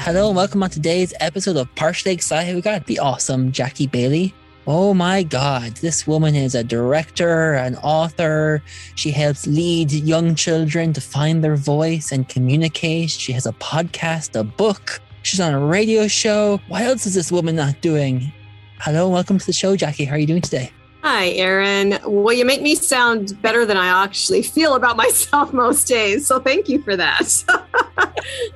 Hello and welcome on today's episode of Partially Excited. We got the awesome Jackie Bailey. Oh my God, this woman is a director, an author. She helps lead young children to find their voice and communicate. She has a podcast, a book. She's on a radio show. What else is this woman not doing? Hello welcome to the show, Jackie. How are you doing today? Hi, Aaron. Well, you make me sound better than I actually feel about myself most days. So thank you for that.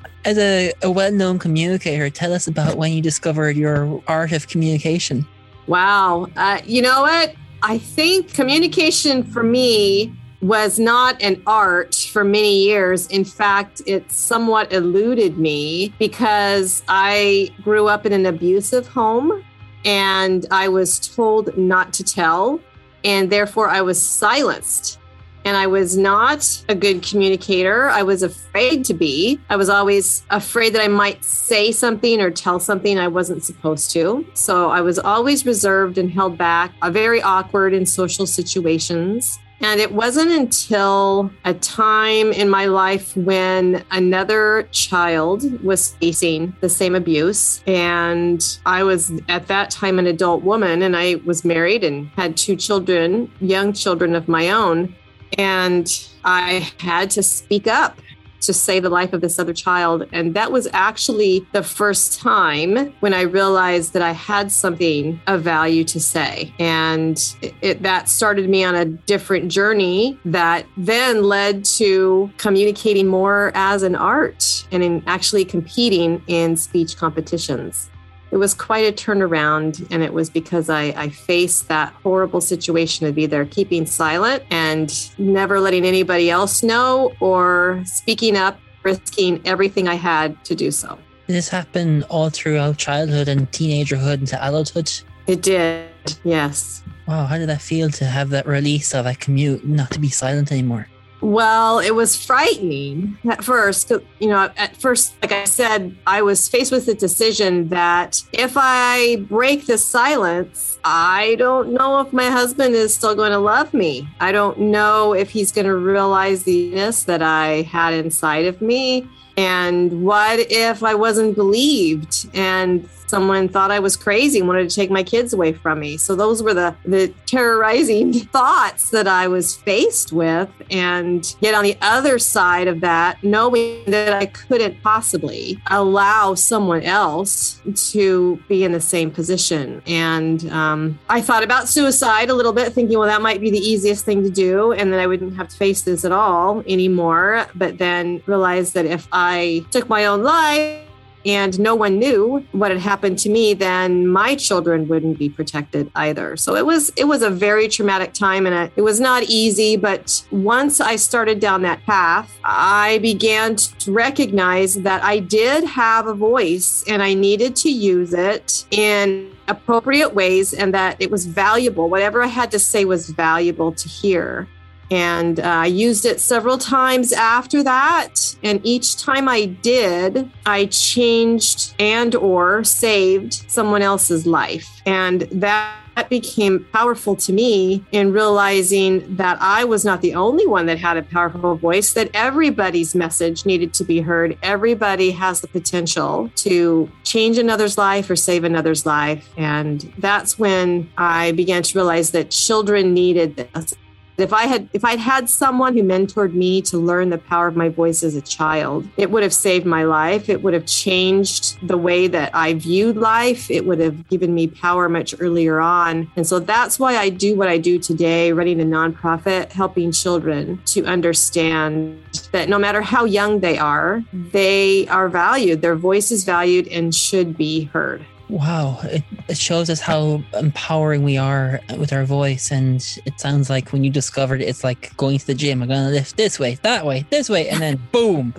As a, a well known communicator, tell us about when you discovered your art of communication. Wow. Uh, you know what? I think communication for me was not an art for many years. In fact, it somewhat eluded me because I grew up in an abusive home and I was told not to tell, and therefore I was silenced. And I was not a good communicator. I was afraid to be. I was always afraid that I might say something or tell something I wasn't supposed to. So I was always reserved and held back, uh, very awkward in social situations. And it wasn't until a time in my life when another child was facing the same abuse. And I was at that time an adult woman and I was married and had two children, young children of my own. And I had to speak up to save the life of this other child. And that was actually the first time when I realized that I had something of value to say. And it, that started me on a different journey that then led to communicating more as an art and in actually competing in speech competitions. It was quite a turnaround, and it was because I, I faced that horrible situation of either keeping silent and never letting anybody else know or speaking up, risking everything I had to do so. Did this happen all throughout childhood and teenagerhood into adulthood? It did, yes. Wow, how did that feel to have that release of that commute, not to be silent anymore? Well, it was frightening at first. You know, at first, like I said, I was faced with the decision that if I break the silence, I don't know if my husband is still going to love me. I don't know if he's going to realize the ness that I had inside of me. And what if I wasn't believed and someone thought I was crazy and wanted to take my kids away from me? So those were the, the terrorizing thoughts that I was faced with. And yet on the other side of that, knowing that I couldn't possibly allow someone else to be in the same position. And um, I thought about suicide a little bit, thinking, well, that might be the easiest thing to do. And then I wouldn't have to face this at all anymore. But then realized that if I took my own life, and no one knew what had happened to me, then my children wouldn't be protected either. So it was it was a very traumatic time and it was not easy, but once I started down that path, I began to recognize that I did have a voice and I needed to use it in appropriate ways and that it was valuable. Whatever I had to say was valuable to hear. And uh, I used it several times after that. And each time I did, I changed and or saved someone else's life. And that that became powerful to me in realizing that I was not the only one that had a powerful voice, that everybody's message needed to be heard. Everybody has the potential to change another's life or save another's life. And that's when I began to realize that children needed this. If I had if I'd had someone who mentored me to learn the power of my voice as a child, it would have saved my life. It would have changed the way that I viewed life. It would have given me power much earlier on. And so that's why I do what I do today, running a nonprofit, helping children to understand that no matter how young they are, they are valued. Their voice is valued and should be heard. Wow, it, it shows us how empowering we are with our voice. And it sounds like when you discovered it, it's like going to the gym. I'm going to lift this way, that way, this way. And then boom,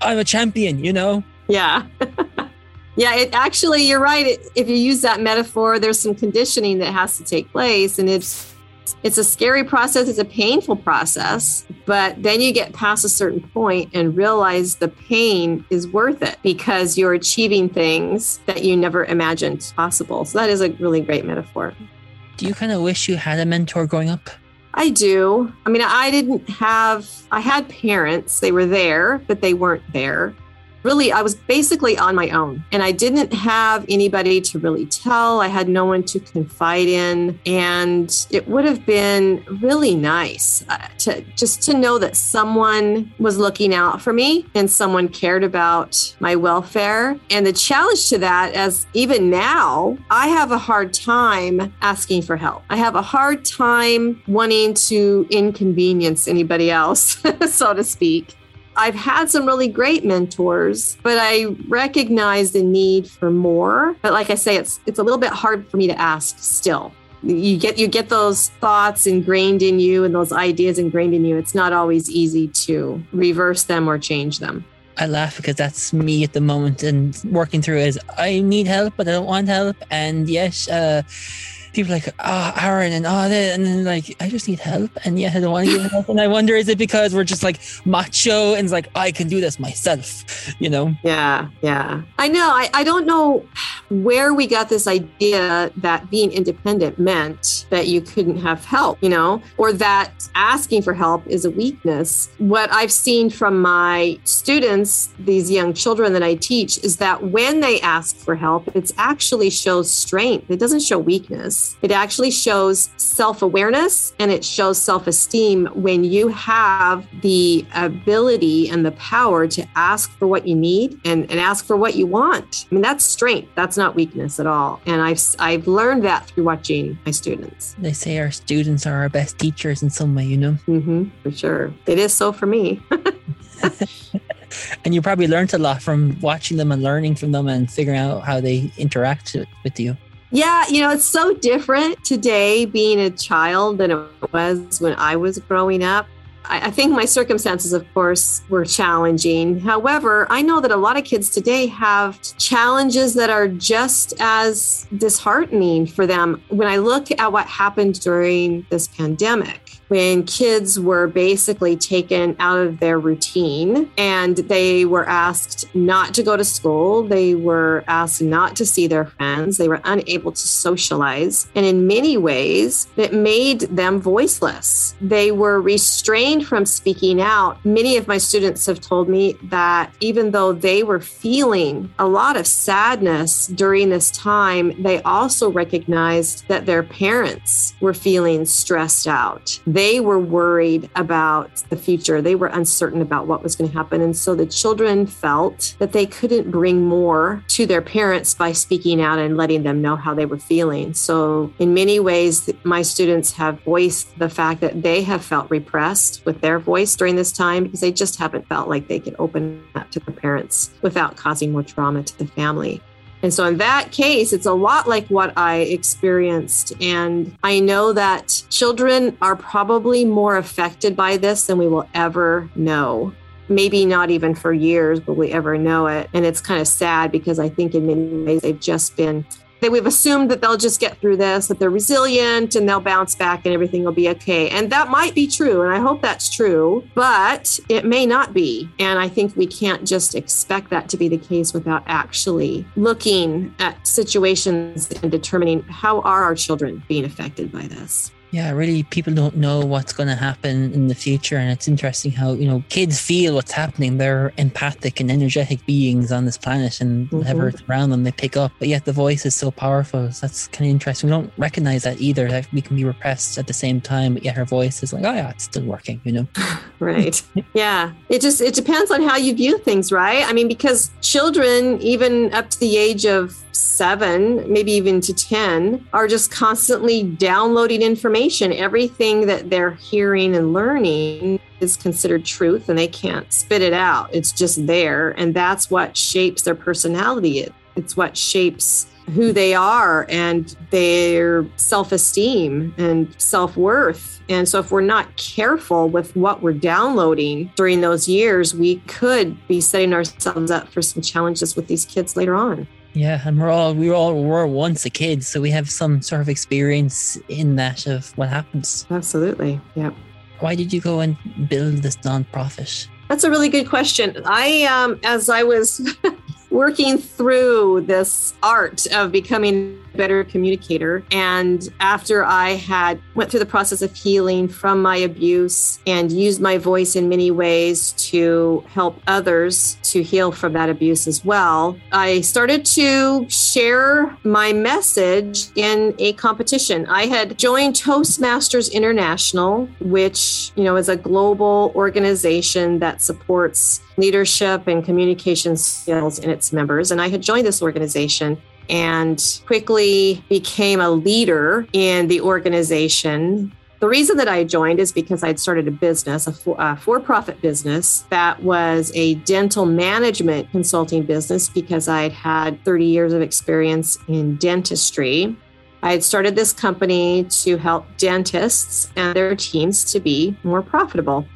I'm a champion, you know? Yeah. yeah, it actually, you're right. if you use that metaphor, there's some conditioning that has to take place. And it's, it's a scary process, it's a painful process, but then you get past a certain point and realize the pain is worth it because you're achieving things that you never imagined possible. So that is a really great metaphor. Do you kind of wish you had a mentor growing up? I do. I mean, I didn't have, I had parents, they were there, but they weren't there really, I was basically on my own and I didn't have anybody to really tell. I had no one to confide in. And it would have been really nice uh, to just to know that someone was looking out for me and someone cared about my welfare. And the challenge to that, as even now, I have a hard time asking for help. I have a hard time wanting to inconvenience anybody else, so to speak. I've had some really great mentors, but I recognize the need for more. But like I say, it's it's a little bit hard for me to ask still. You get you get those thoughts ingrained in you and those ideas ingrained in you. It's not always easy to reverse them or change them. I laugh because that's me at the moment and working through is I need help, but I don't want help. And yes, uh, people like, oh, Aaron, and all oh, and then like, I just need help, and yet I don't want to give help. And I wonder, is it because we're just like macho and it's like, I can do this myself, you know? Yeah, yeah. I know. I, I don't know where we got this idea that being independent meant that you couldn't have help, you know, or that asking for help is a weakness. What I've seen from my students, these young children that I teach, is that when they ask for help, it actually shows strength. It doesn't show weakness. It actually shows self awareness and it shows self esteem when you have the ability and the power to ask for what you need and, and ask for what you want. I mean, that's strength. That's not weakness at all. And I've, I've learned that through watching my students. They say our students are our best teachers in some way, you know? Mm-hmm, for sure. It is so for me. and you probably learned a lot from watching them and learning from them and figuring out how they interact with you. Yeah, you know, it's so different today being a child than it was when I was growing up. I, I, think my circumstances, of course, were challenging. However, I know that a lot of kids today have challenges that are just as disheartening for them. When I look at what happened during this pandemic, when kids were basically taken out of their routine and they were asked not to go to school. They were asked not to see their friends. They were unable to socialize. And in many ways, it made them voiceless. They were restrained from speaking out. Many of my students have told me that even though they were feeling a lot of sadness during this time, they also recognized that their parents were feeling stressed out. They they were worried about the future. They were uncertain about what was going to happen. And so the children felt that they couldn't bring more to their parents by speaking out and letting them know how they were feeling. So, in many ways, my students have voiced the fact that they have felt repressed with their voice during this time because they just haven't felt like they can open up to their parents without causing more trauma to the family. And so, in that case, it's a lot like what I experienced. And I know that children are probably more affected by this than we will ever know. Maybe not even for years will we ever know it. And it's kind of sad because I think in many ways they've just been that we've assumed that they'll just get through this, that they're resilient and they'll bounce back and everything will be okay. And that might be true. And I hope that's true, but it may not be. And I think we can't just expect that to be the case without actually looking at situations and determining how are our children being affected by this yeah, really, people don't know what's going to happen in the future. And it's interesting how, you know, kids feel what's happening. They're empathic and energetic beings on this planet, and mm-hmm. whatever's around them, they pick up. But yet the voice is so powerful. So that's kind of interesting. We don't recognize that either, that we can be repressed at the same time, but yet her voice is like, oh, yeah, it's still working, you know? right. yeah. It just, it depends on how you view things, right? I mean, because children, even up to the age of seven, maybe even to 10, are just constantly downloading information. Everything that they're hearing and learning is considered truth and they can't spit it out. It's just there. And that's what shapes their personality. It's what shapes who they are and their self esteem and self worth. And so, if we're not careful with what we're downloading during those years, we could be setting ourselves up for some challenges with these kids later on. Yeah, and we're all we all were once a kid, so we have some sort of experience in that of what happens. Absolutely. Yeah. Why did you go and build this nonprofit? That's a really good question. I um as I was working through this art of becoming better communicator and after i had went through the process of healing from my abuse and used my voice in many ways to help others to heal from that abuse as well i started to share my message in a competition i had joined toastmasters international which you know is a global organization that supports leadership and communication skills in its members. And I had joined this organization and quickly became a leader in the organization. The reason that I joined is because I'd started a business, a for profit business that was a dental management consulting business because I'd had 30 years of experience in dentistry. I had started this company to help dentists and their teams to be more profitable.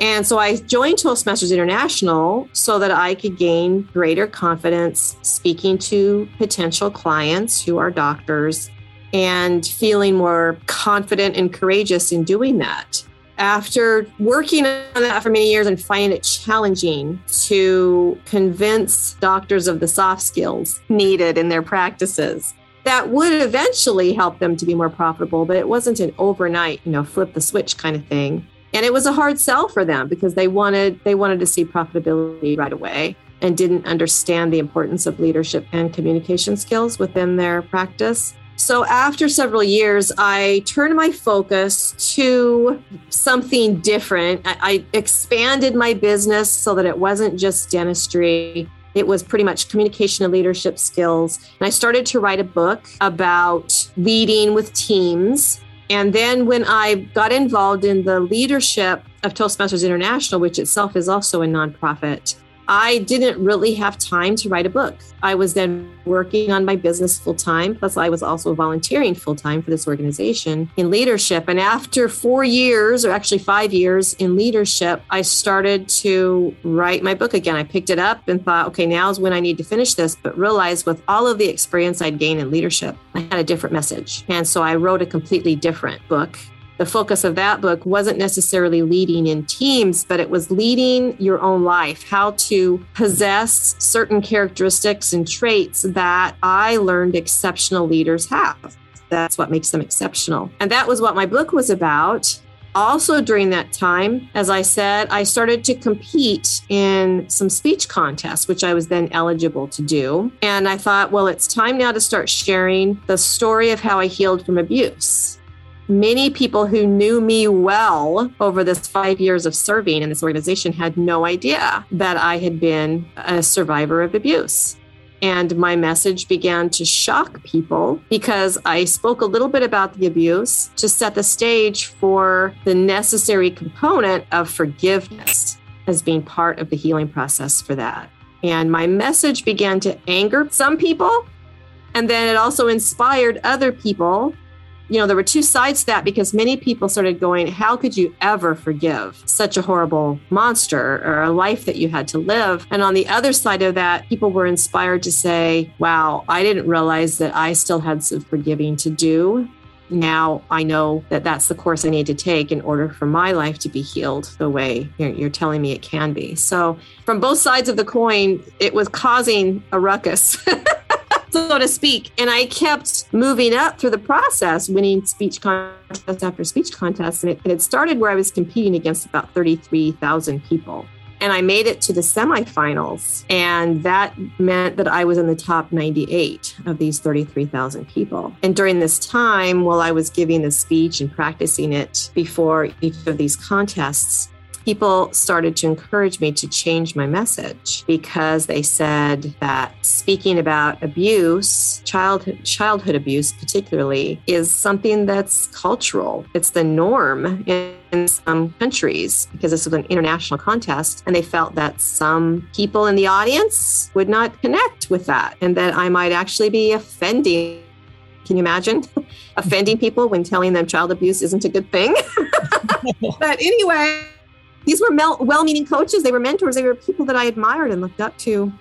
And so I joined Toastmasters International so that I could gain greater confidence speaking to potential clients who are doctors and feeling more confident and courageous in doing that. After working on that for many years and finding it challenging to convince doctors of the soft skills needed in their practices, that would eventually help them to be more profitable, but it wasn't an overnight, you know, flip the switch kind of thing and it was a hard sell for them because they wanted they wanted to see profitability right away and didn't understand the importance of leadership and communication skills within their practice. So after several years i turned my focus to something different. I, I expanded my business so that it wasn't just dentistry. It was pretty much communication and leadership skills. And I started to write a book about leading with teams and then when I got involved in the leadership of Toastmasters International, which itself is also a nonprofit, I didn't really have time to write a book. I was then working on my business full time, plus, I was also volunteering full time for this organization in leadership. And after four years, or actually five years in leadership, I started to write my book again. I picked it up and thought, okay, now's when I need to finish this, but realized with all of the experience I'd gained in leadership, I had a different message. And so I wrote a completely different book the focus of that book wasn't necessarily leading in teams, but it was leading your own life, how to possess certain characteristics and traits that I learned exceptional leaders have. That's what makes them exceptional. And that was what my book was about. Also, during that time, as I said, I started to compete in some speech contests, which I was then eligible to do. And I thought, well, it's time now to start sharing the story of how I healed from abuse many people who knew me well over this five years of serving in this organization had no idea that I had been a survivor of abuse. And my message began to shock people because I spoke a little bit about the abuse to set the stage for the necessary component of forgiveness as being part of the healing process for that. And my message began to anger some people. And then it also inspired other people you know, there were two sides to that because many people started going, How could you ever forgive such a horrible monster or a life that you had to live? And on the other side of that, people were inspired to say, Wow, I didn't realize that I still had some forgiving to do. Now I know that that's the course I need to take in order for my life to be healed the way you're, you're telling me it can be. So, from both sides of the coin, it was causing a ruckus. so to speak. And I kept moving up through the process, winning speech contest after speech contest. And it, and it started where I was competing against about 33,000 people. And I made it to the semifinals. And that meant that I was in the top 98 of these 33,000 people. And during this time, while I was giving the speech and practicing it before each of these contests, people started to encourage me to change my message because they said that speaking about abuse, childhood childhood abuse particularly, is something that's cultural. It's the norm in, in some countries because this was an international contest and they felt that some people in the audience would not connect with that and that I might actually be offending can you imagine offending people when telling them child abuse isn't a good thing? but anyway, these were well meaning coaches. They were mentors. They were people that I admired and looked up to.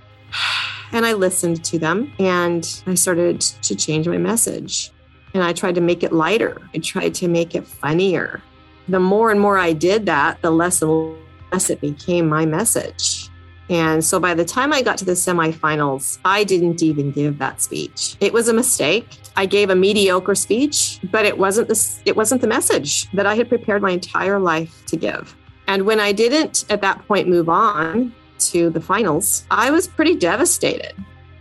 And I listened to them and I started to change my message. And I tried to make it lighter, I tried to make it funnier. The more and more I did that, the less and less it became my message. And so by the time I got to the semifinals, I didn't even give that speech. It was a mistake. I gave a mediocre speech, but it wasn't the, it wasn't the message that I had prepared my entire life to give. And when I didn't at that point move on to the finals, I was pretty devastated.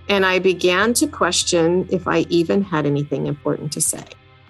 And I began to question if I even had anything important to say.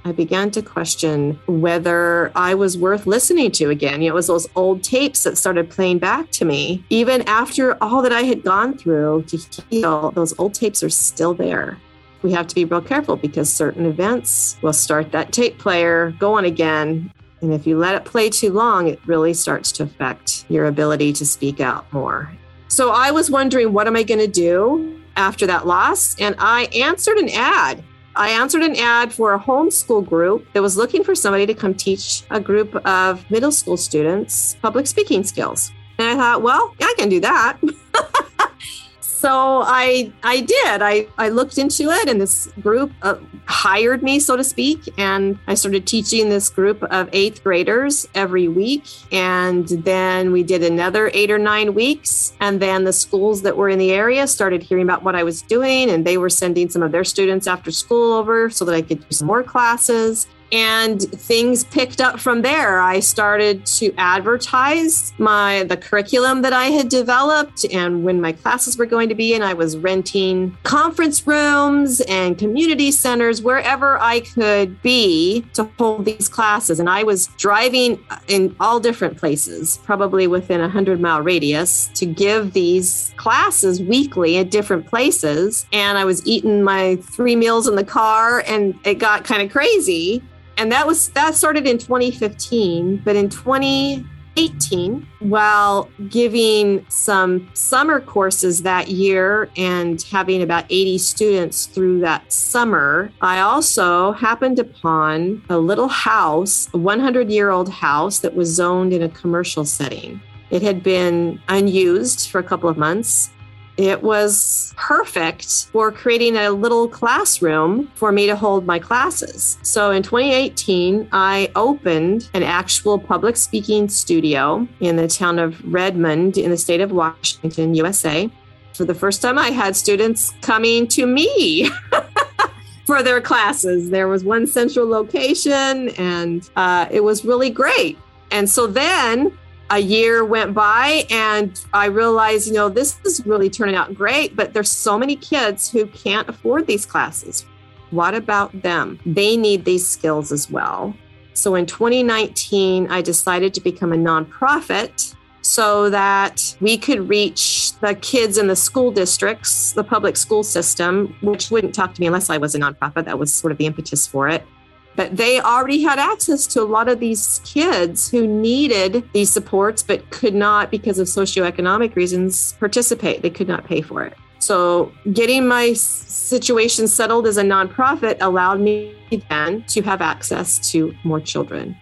I began to question whether I was worth listening to again. You know, it was those old tapes that started playing back to me. Even after all that I had gone through to heal, those old tapes are still there. We have to be real careful because certain events will start that tape player going again and if you let it play too long, it really starts to affect your ability to speak out more. So I was wondering, what am I going to do after that loss? And I answered an ad. I answered an ad for a homeschool group that was looking for somebody to come teach a group of middle school students public speaking skills. And I thought, well, I can do that. so I I did. I I looked into it, and this group uh, hired me, so to speak, and I started teaching this group of eighth graders every week. And then we did another eight or nine weeks, and then the schools that were in the area started hearing about what I was doing, and they were sending some of their students after school over so that I could do some more classes and things picked up from there. I started to advertise my the curriculum that i had developed and when my classes were going to be and i was renting conference rooms and community centers wherever i could be to hold these classes. And i was driving in all different places probably within a 100 mile radius to give these classes weekly at different places. And i was eating my three meals in the car and it got kind of crazy and that was that started in 2015 but in 2018 while giving some summer courses that year and having about 80 students through that summer i also happened upon a little house a 100 year old house that was zoned in a commercial setting. It had been unused for a couple of months it was perfect for creating a little classroom for me to hold my classes. So in 2018, I opened an actual public speaking studio in the town of Redmond in the state of Washington, USA. For the first time, I had students coming to me. for their classes. There was one central location, and uh, it was really great. And so then a year went by and I realized, you know, this is really turning out great, but there's so many kids who can't afford these classes. What about them? They need these skills as well. So in 2019, I decided to become a nonprofit so that we could reach the kids in the school districts, the public school system, which wouldn't talk to me unless I was a nonprofit. That was sort of the impetus for it. But they already had access to a lot of these kids who needed these supports, but could not, because of socioeconomic reasons, participate. They could not pay for it. So, getting my situation settled as a nonprofit allowed me then to have access to more children.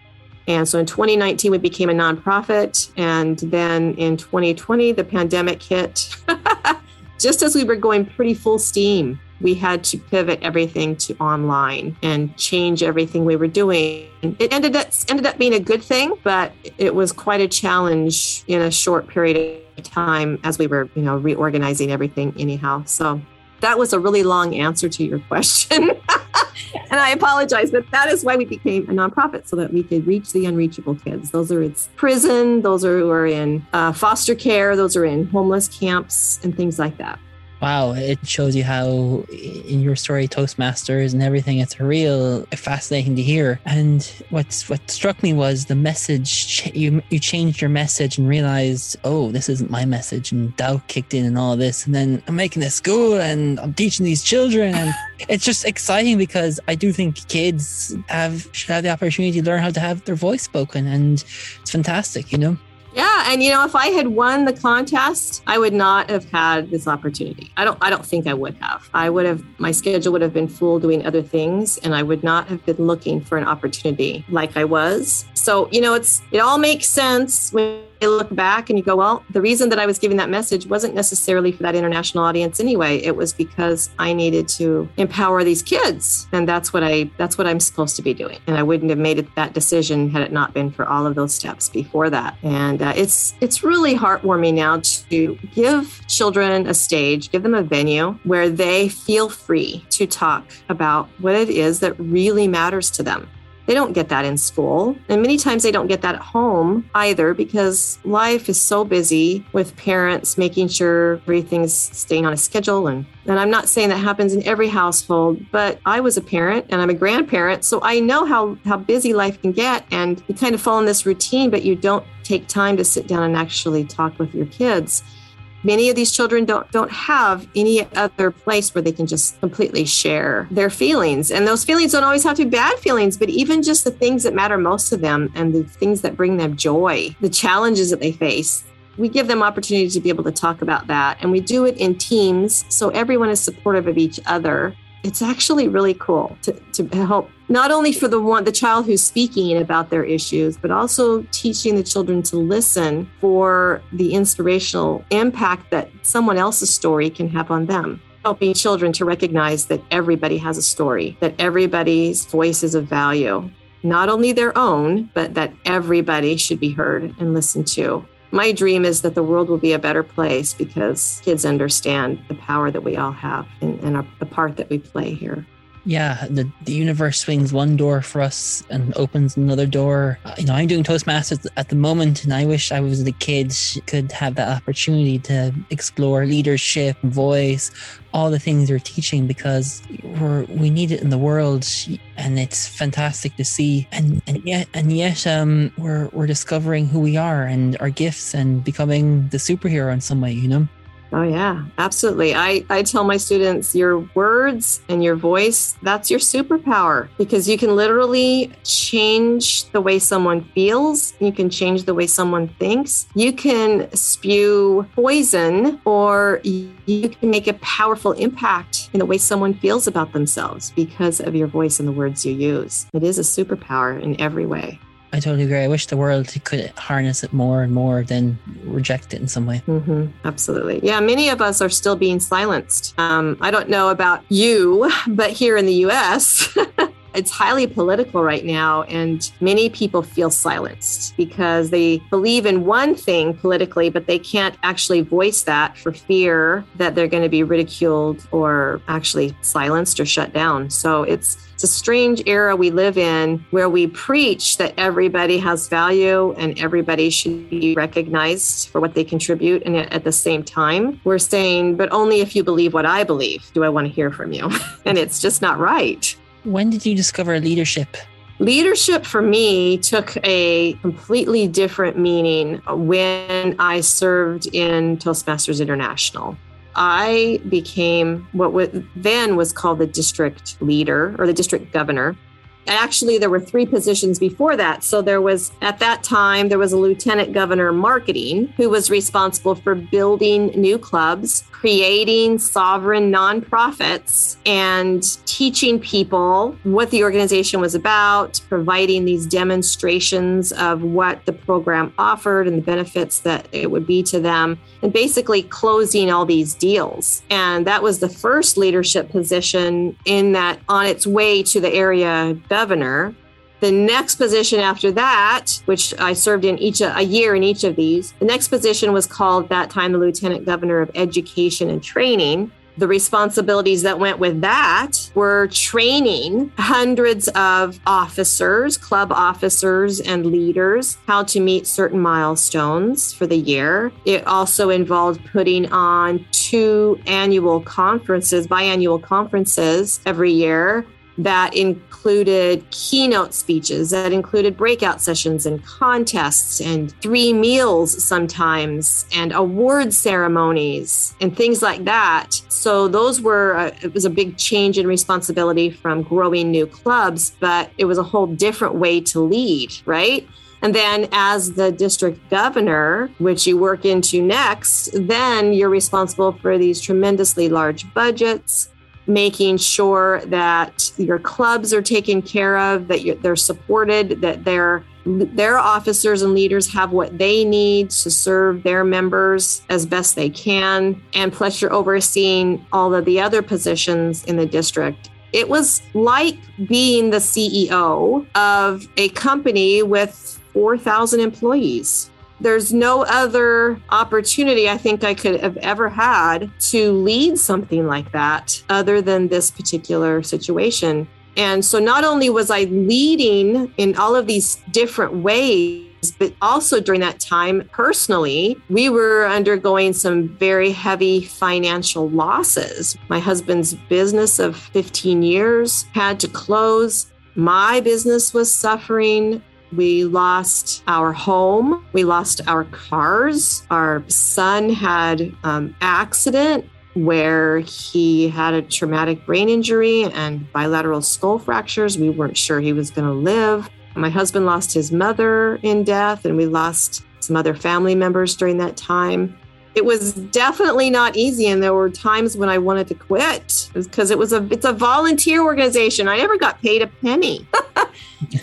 And so in 2019, we became a nonprofit. And then in 2020, the pandemic hit. Just as we were going pretty full steam, we had to pivot everything to online and change everything we were doing. It ended up ended up being a good thing, but it was quite a challenge in a short period of time as we were, you know, reorganizing everything anyhow. So that was a really long answer to your question. and I apologize, but that is why we became a nonprofit so that we could reach the unreachable kids. Those are in prison, those are who are in uh, foster care, those are in homeless camps, and things like that wow, it shows you how in your story, Toastmasters and everything, it's real fascinating to hear. And what's what struck me was the message. You you changed your message and realized, oh, this isn't my message, and doubt kicked in and all this. And then I'm making this school and I'm teaching these children, and it's just exciting because I do think kids have should have the opportunity to learn how to have their voice spoken, and it's fantastic, you know. Yeah, and you know, if I had won the contest, I would not have had this opportunity. I don't I don't think I would have. I would have my schedule would have been full doing other things and I would not have been looking for an opportunity like I was. So, you know, it's it all makes sense when look back and you go, well, the reason that I was giving that message wasn't necessarily for that international audience anyway. It was because I needed to empower these kids, and that's what I that's what I'm supposed to be doing. And I wouldn't have made it that decision had it not been for all of those steps before that. And uh, it's it's really heartwarming now to give children a stage, give them a venue where they feel free to talk about what it is that really matters to them. They don't get that in school. And many times they don't get that at home either because life is so busy with parents making sure everything's staying on a schedule. And, and I'm not saying that happens in every household, but I was a parent and I'm a grandparent. So I know how, how busy life can get. And you kind of fall in this routine, but you don't take time to sit down and actually talk with your kids many of these children don't don't have any other place where they can just completely share their feelings. And those feelings don't always have to be bad feelings but even just the things that matter most to them and the things that bring them joy the challenges that they face we give them opportunity to be able to talk about that. And we do it in teams so everyone is supportive of each other it's actually really cool to, to help not only for the one the child who's speaking about their issues but also teaching the children to listen for the inspirational impact that someone else's story can have on them. Helping children to recognize that everybody has a story that everybody's voice is of value not only their own but that everybody should be heard and listened to my dream is that the world will be a better place because kids understand the power that we all have and, and the part that we play here yeah, the, the universe swings one door for us and opens another door. Uh, you know, I'm doing Toastmasters at the moment, and I wish I was the kids could have that opportunity to explore leadership, voice, all the things you're teaching because we're we need it in the world, and it's fantastic to see. And and yet and yet, um, we're we're discovering who we are and our gifts and becoming the superhero in some way. You know. Oh, yeah, absolutely. I, I tell my students your words and your voice, that's your superpower because you can literally change the way someone feels. You can change the way someone thinks. You can spew poison or you can make a powerful impact in the way someone feels about themselves because of your voice and the words you use. It is a superpower in every way. I totally agree. I wish the world could harness it more and more than reject it in some way. Mm-hmm. Absolutely. Yeah, many of us are still being silenced. Um, I don't know about you, but here in the US, It's highly political right now, and many people feel silenced because they believe in one thing politically, but they can't actually voice that for fear that they're going to be ridiculed or actually silenced or shut down. So it's it's a strange era we live in where we preach that everybody has value and everybody should be recognized for what they contribute. And at the same time, we're saying, but only if you believe what I believe do I want to hear from you. and it's just not right. When did you discover leadership? Leadership for me took a completely different meaning when I served in Toastmasters International. I became what then was called the district leader or the district governor. Actually, there were three positions before that. So there was, at that time, there was a lieutenant governor marketing who was responsible for building new clubs, creating sovereign nonprofits, and teaching people what the organization was about, providing these demonstrations of what the program offered and the benefits that it would be to them, and basically closing all these deals. And that was the first leadership position in that on its way to the area governor. The next position after that, which I served in each a year in each of these, the next position was called that time the Lieutenant Governor of Education and Training. The responsibilities that went with that were training hundreds of officers, club officers, and leaders how to meet certain milestones for the year. It also involved putting on two annual conferences, biannual conferences every year that included keynote speeches, that included breakout sessions and contests, and three meals sometimes, and award ceremonies, and things like that. So, those were, uh, it was a big change in responsibility from growing new clubs, but it was a whole different way to lead, right? And then, as the district governor, which you work into next, then you're responsible for these tremendously large budgets, making sure that your clubs are taken care of, that they're supported, that their their officers and leaders have what they need to serve their members as best they can. And plus, you're overseeing all of the other positions in the district. It was like being the CEO of a company with 4,000 employees there's no other opportunity I think I could have ever had to lead something like that other than this particular situation. And so not only was I leading in all of these different ways, but also during that time, personally, we were undergoing some very heavy financial losses. My husband's business of 15 years had to close. My business was suffering. We lost our home. We lost our cars. Our son had um, accident where he had a traumatic brain injury and bilateral skull fractures. We weren't sure he was going to live. My husband lost his mother in death, and we lost some other family members during that time it was definitely not easy and there were times when i wanted to quit because it was a it's a volunteer organization i never got paid a penny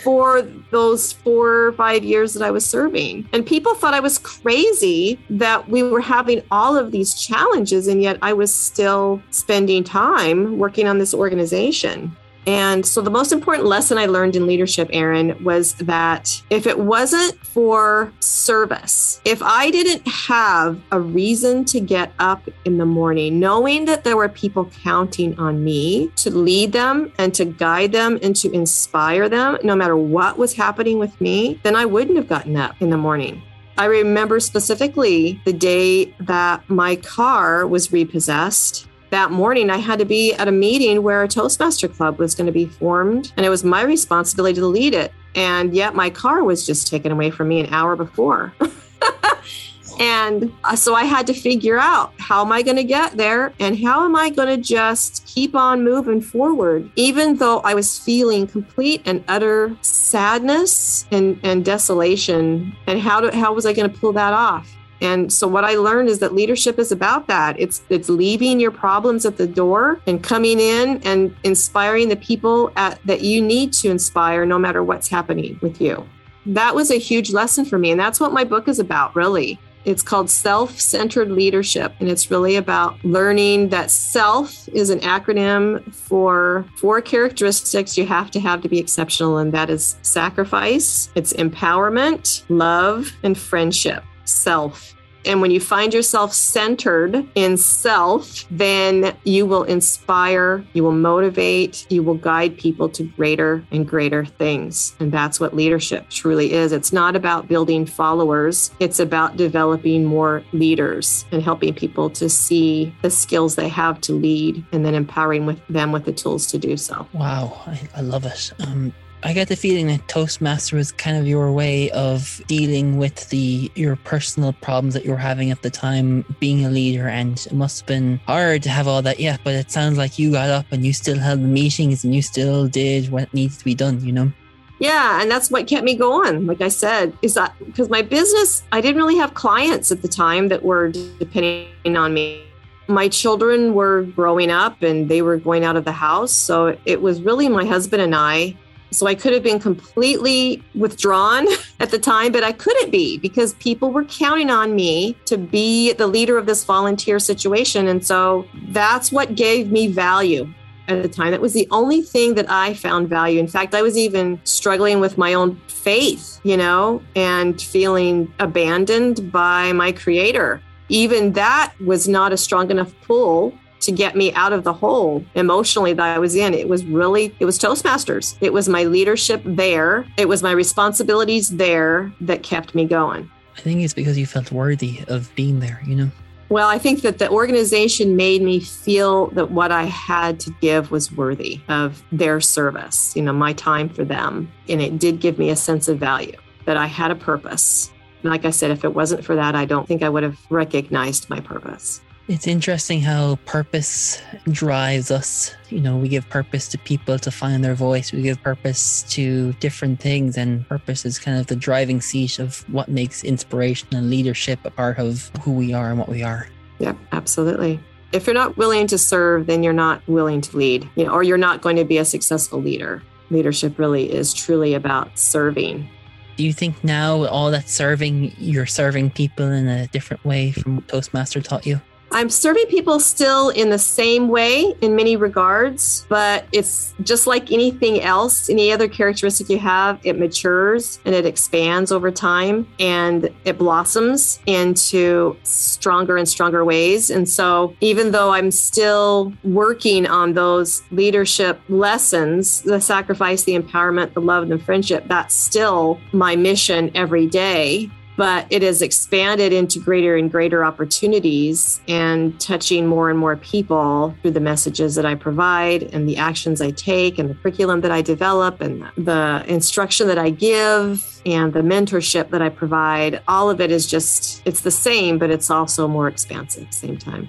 for those four or five years that i was serving. And people thought i was crazy that we were having all of these challenges and yet i was still spending time working on this organization and so, the most important lesson I learned in leadership, Aaron, was that if it wasn't for service, if I didn't have a reason to get up in the morning, knowing that there were people counting on me to lead them and to guide them and to inspire them, no matter what was happening with me, then I wouldn't have gotten up in the morning. I remember specifically the day that my car was repossessed that morning I had to be at a meeting where a Toastmaster club was going to be formed, and it was my responsibility to lead it. And yet my car was just taken away from me an hour before. and uh, so I had to figure out how am I going to get there and how am I going to just keep on moving forward, even though I was feeling complete and utter sadness and, and desolation. And how, do, how was I going to pull that off? And so what I learned is that leadership is about that. It's it's leaving your problems at the door and coming in and inspiring the people at, that you need to inspire no matter what's happening with you. That was a huge lesson for me and that's what my book is about really. It's called Self Centered Leadership, and it's really about learning that self is an acronym for four characteristics you have to have to be exceptional, and that is sacrifice, it's empowerment, love, and friendship self. And when you find yourself centered in self, then you will inspire, you will motivate, you will guide people to greater and greater things. And that's what leadership truly is. It's not about building followers, it's about developing more leaders and helping people to see the skills they have to lead and then empowering with them with the tools to do so. Wow, I, I love it. Um, I get the feeling that Toastmaster was kind of your way of dealing with the your personal problems that you were having at the time, being a leader, and it must have been hard to have all that. Yeah, but it sounds like you got up and you still held the meetings and you still did what needs to be done. You know. Yeah, and that's what kept me going. Like I said, is that because my business, I didn't really have clients at the time that were depending on me. My children were growing up and they were going out of the house. So it was really my husband and I so I could have been completely withdrawn at the time, but I couldn't be because people were counting on me to be the leader of this volunteer situation. And so that's what gave me value at the time. That was the only thing that I found value. In fact, I was even struggling with my own faith, you know, and feeling abandoned by my creator. Even that was not a strong enough pull to get me out of the hole emotionally that I was in. It was really, it was Toastmasters. It was my leadership there. It was my responsibilities there that kept me going. I think it's because you felt worthy of being there, you know? Well, I think that the organization made me feel that what I had to give was worthy of their service, you know, my time for them. And it did give me a sense of value that I had a purpose. Like I said, if it wasn't for that, I don't think I would have recognized my purpose. It's interesting how purpose drives us. You know, we give purpose to people to find their voice. We give purpose to different things, and purpose is kind of the driving seat of what makes inspiration and leadership a part of who we are and what we are. Yep, absolutely. If you're not willing to serve, then you're not willing to lead, you know, or you're not going to be a successful leader. Leadership really is truly about serving do you think now all that serving you're serving people in a different way from what toastmaster taught you I'm serving people still in the same way in many regards, but it's just like anything else, any other characteristic you have, it matures and it expands over time and it blossoms into stronger and stronger ways. And so, even though I'm still working on those leadership lessons, the sacrifice, the empowerment, the love, and the friendship, that's still my mission every day but it has expanded into greater and greater opportunities and touching more and more people through the messages that I provide and the actions I take and the curriculum that I develop and the instruction that I give and the mentorship that I provide. All of it is just, it's the same, but it's also more expansive at the same time.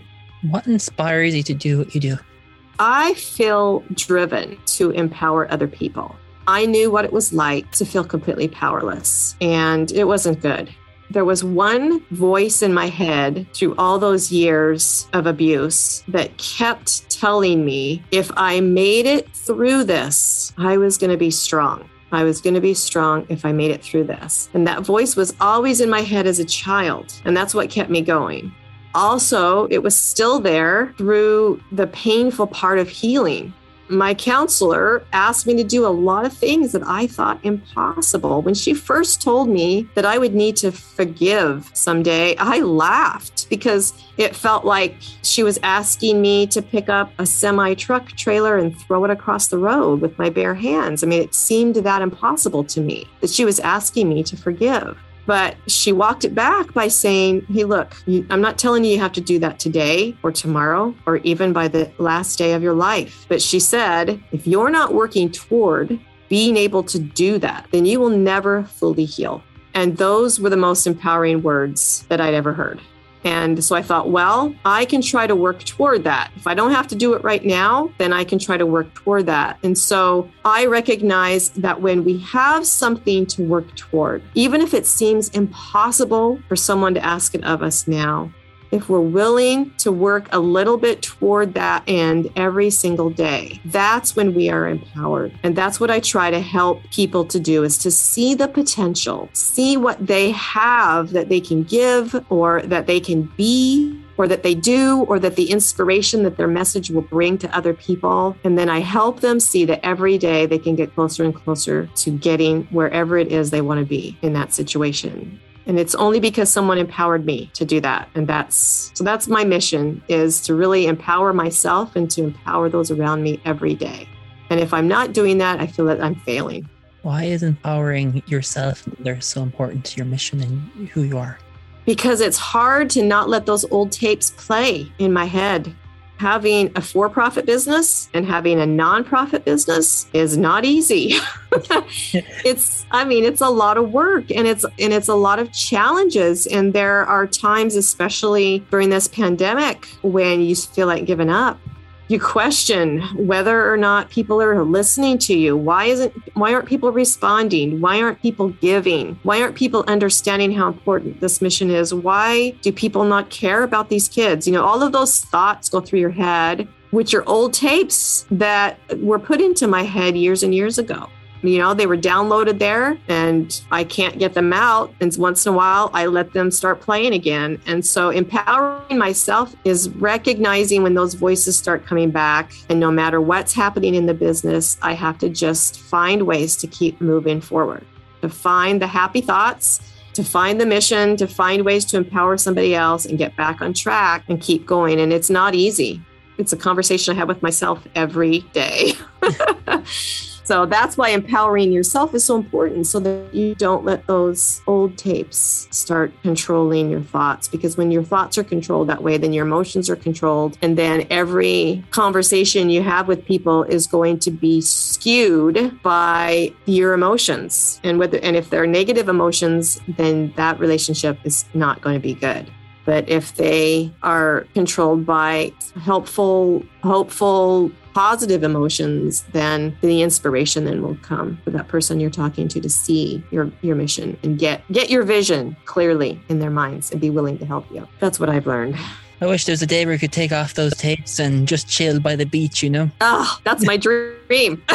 What inspires you to do what you do? I feel driven to empower other people. I knew what it was like to feel completely powerless, and it wasn't good. There was one voice in my head through all those years of abuse that kept telling me if I made it through this, I was going to be strong. I was going to be strong if I made it through this. And that voice was always in my head as a child. And that's what kept me going. Also, it was still there through the painful part of healing my counselor asked me to do a lot of things that I thought impossible. When she first told me that I would need to forgive someday, I laughed because it felt like she was asking me to pick up a semi truck trailer and throw it across the road with my bare hands. I mean, it seemed that impossible to me that she was asking me to forgive. But she walked it back by saying, Hey, look, I'm not telling you you have to do that today or tomorrow or even by the last day of your life. But she said, If you're not working toward being able to do that, then you will never fully heal. And those were the most empowering words that I'd ever heard. And so I thought, well, I can try to work toward that. If I don't have to do it right now, then I can try to work toward that. And so I recognize that when we have something to work toward, even if it seems impossible for someone to ask it of us now, if we're willing to work a little bit toward that end every single day, that's when we are empowered. And that's what I try to help people to do is to see the potential, see what they have that they can give or that they can be or that they do, or that the inspiration that their message will bring to other people. And then I help them see that every day they can get closer and closer to getting wherever it is they want to be in that situation and it's only because someone empowered me to do that. And that's so that's my mission is to really empower myself and to empower those around me every day. And if i'm not doing that i feel that i'm failing. Why is empowering yourself there so important to your mission and who you are? Because it's hard to not let those old tapes play in my head having a for profit business and having a nonprofit business is not easy. it's I mean it's a lot of work and it's and it's a lot of challenges and there are times especially during this pandemic when you feel like giving up you question whether or not people are listening to you. Why isn't why aren't people responding? Why aren't people giving? Why aren't people understanding how important this mission is? Why do people not care about these kids? You know all of those thoughts go through your head which are old tapes that were put into my head years and years ago you know, they were downloaded there and I can't get them out. And once in a while, I let them start playing again. And so empowering myself is recognizing when those voices start coming back. And no matter what's happening in the business, I have to just find ways to keep moving forward, to find the happy thoughts to find the mission, to find ways to empower somebody else and get back on track and keep going. And it's not easy. It's a conversation I have with myself every day. So that's why empowering yourself is so important so that you don't let those old tapes start controlling your thoughts. Because when your thoughts are controlled that way, then your emotions are controlled. And then every conversation you have with people is going to be skewed by your emotions. And whether and if they're negative emotions, then that relationship is not going to be good. But if they are controlled by helpful, hopeful, positive emotions, then the inspiration then will come for that person you're talking to to see your your mission and get get your vision clearly in their minds and be willing to help you. That's what I've learned. I wish there was a day where we could take off those tapes and just chill by the beach, you know? Oh, that's my dream.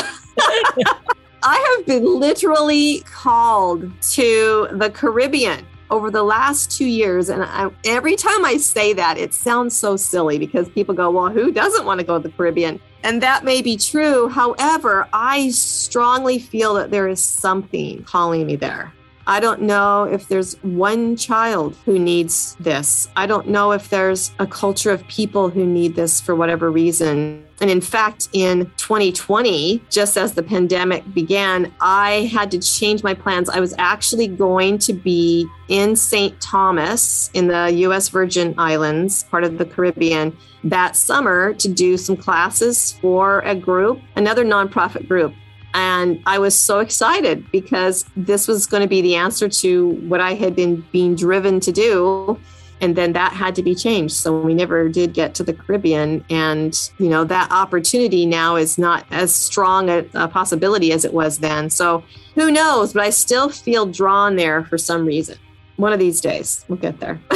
I have been literally called to the Caribbean over the last two years. And I, every time I say that, it sounds so silly because people go, well, who doesn't want to go to the Caribbean? And that may be true. However, I strongly feel that there is something calling me there. I don't know if there's one child who needs this. I don't know if there's a culture of people who need this for whatever reason. And in fact, in 2020, just as the pandemic began, I had to change my plans. I was actually going to be in St. Thomas in the US Virgin Islands, part of the Caribbean, that summer to do some classes for a group, another nonprofit group. And I was so excited because this was going to be the answer to what I had been being driven to do. And then that had to be changed. So we never did get to the Caribbean. And, you know, that opportunity now is not as strong a, a possibility as it was then. So who knows? But I still feel drawn there for some reason. One of these days, we'll get there.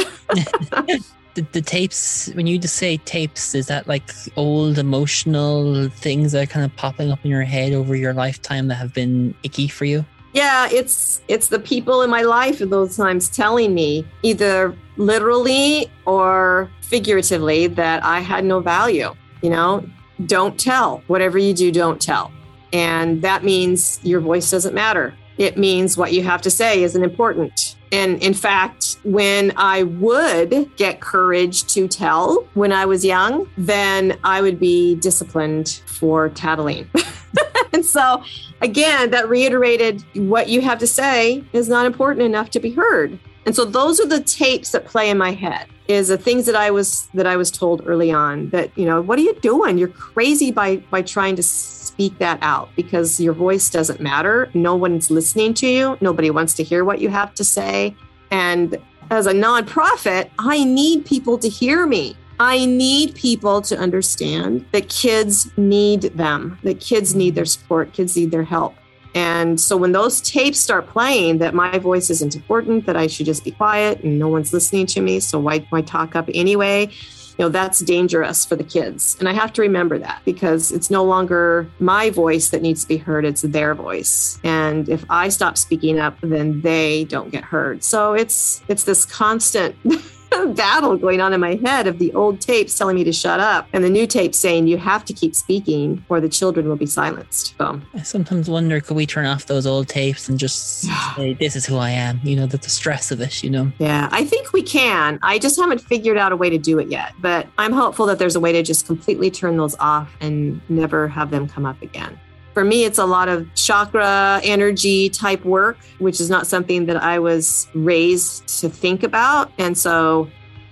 the, the tapes when you just say tapes is that like old emotional things that are kind of popping up in your head over your lifetime that have been icky for you yeah it's it's the people in my life at those times telling me either literally or figuratively that i had no value you know? Don't tell. Whatever you do don't tell. And that means your voice doesn't matter. It means what you have to say isn't important. And in fact, when I would get courage to tell when I was young, then I would be disciplined for tattling. and so, again, that reiterated what you have to say is not important enough to be heard. And so those are the tapes that play in my head is the things that I was that I was told early on that, you know, what are you doing? You're crazy by by trying to speak that out because your voice doesn't matter. No one's listening to you. Nobody wants to hear what you have to say. And as a nonprofit, I need people to hear me. I need people to understand that kids need them, that kids need their support, kids need their help. And so when those tapes start playing that my voice isn't important, that I should just be quiet and no one's listening to me, so why, why talk up anyway? you know that's dangerous for the kids and i have to remember that because it's no longer my voice that needs to be heard it's their voice and if i stop speaking up then they don't get heard so it's it's this constant battle going on in my head of the old tapes telling me to shut up and the new tapes saying you have to keep speaking or the children will be silenced. So I sometimes wonder could we turn off those old tapes and just say this is who I am, you know, the, the stress of it, you know. Yeah, I think we can. I just haven't figured out a way to do it yet, but I'm hopeful that there's a way to just completely turn those off and never have them come up again. For me, it's a lot of chakra energy type work, which is not something that I was raised to think about. And so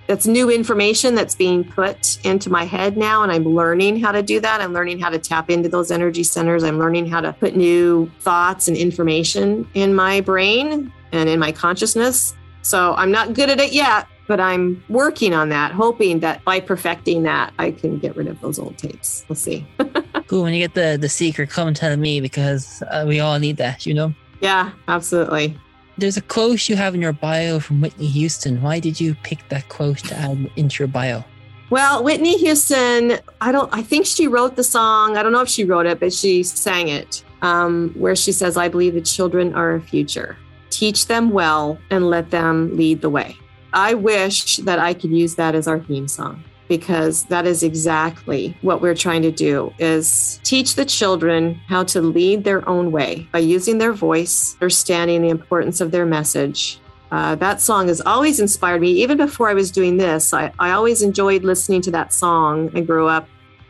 that's new information that's being put into my head now. And i'm learning how to do that. I'm learning how to tap into those energy centers. I'm learning how to put new thoughts and information in my brain and in my consciousness. So i'm not good at it yet but i'm working on that hoping that by perfecting that i can get rid of those old tapes. We'll see when you get the the secret come and tell me because uh, we all need that you know yeah absolutely there's a quote you have in your bio from Whitney Houston. Why did you pick that quote to add into your bio? Well, Whitney Houston, I don't I think she wrote the song. I don't know if she wrote it, but she sang it. Um, where she says, I believe the children are our future. Teach them well and let them lead the way. I wish that I could use that as our theme song because that is exactly what we're trying to do is teach the children how to lead their own way by using their voice understanding the importance of their message. Uh, that song has always inspired me. Even before i was doing this I, I always enjoyed listening to that song. I grew up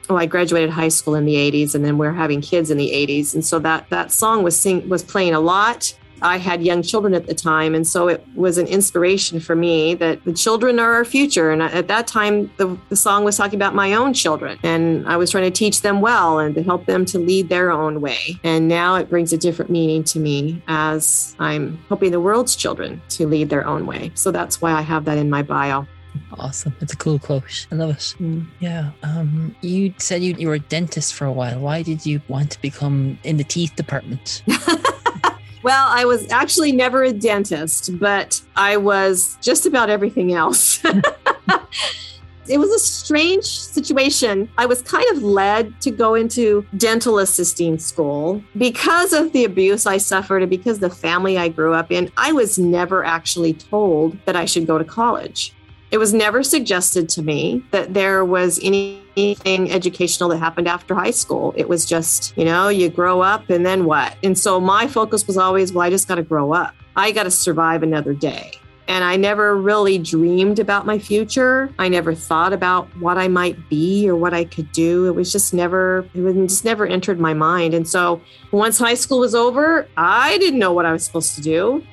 oh i graduated high school in the 80s and then we are having kids in the 80s and so that that song was sing was playing a lot I had young children at the time. And so it was an inspiration for me that the children are our future. And at that time, the, the, song was talking about my own children. And I was trying to teach them well and to help them to lead their own way. And now it brings a different meaning to me as I'm helping the world's children to lead their own way. So that's why I have that in my bio. Awesome. It's a cool quote. I love it. Mm. Yeah. Um, you said you, you were a dentist for a while. Why did you want to become in the teeth department? Well, I was actually never a dentist, but I was just about everything else. it was a strange situation. I was kind of led to go into dental assisting school because of the abuse I suffered and because the family I grew up in. I was never actually told that I should go to college. It was never suggested to me that there was anything educational that happened after high school. It was just, you know, you grow up and then what? And so my focus was always, well, I just got to grow up. I got to survive another day. And I never really dreamed about my future. I never thought about what I might be or what I could do. It was just never, it was just never entered my mind. And so once high school was over, I didn't know what I was supposed to do.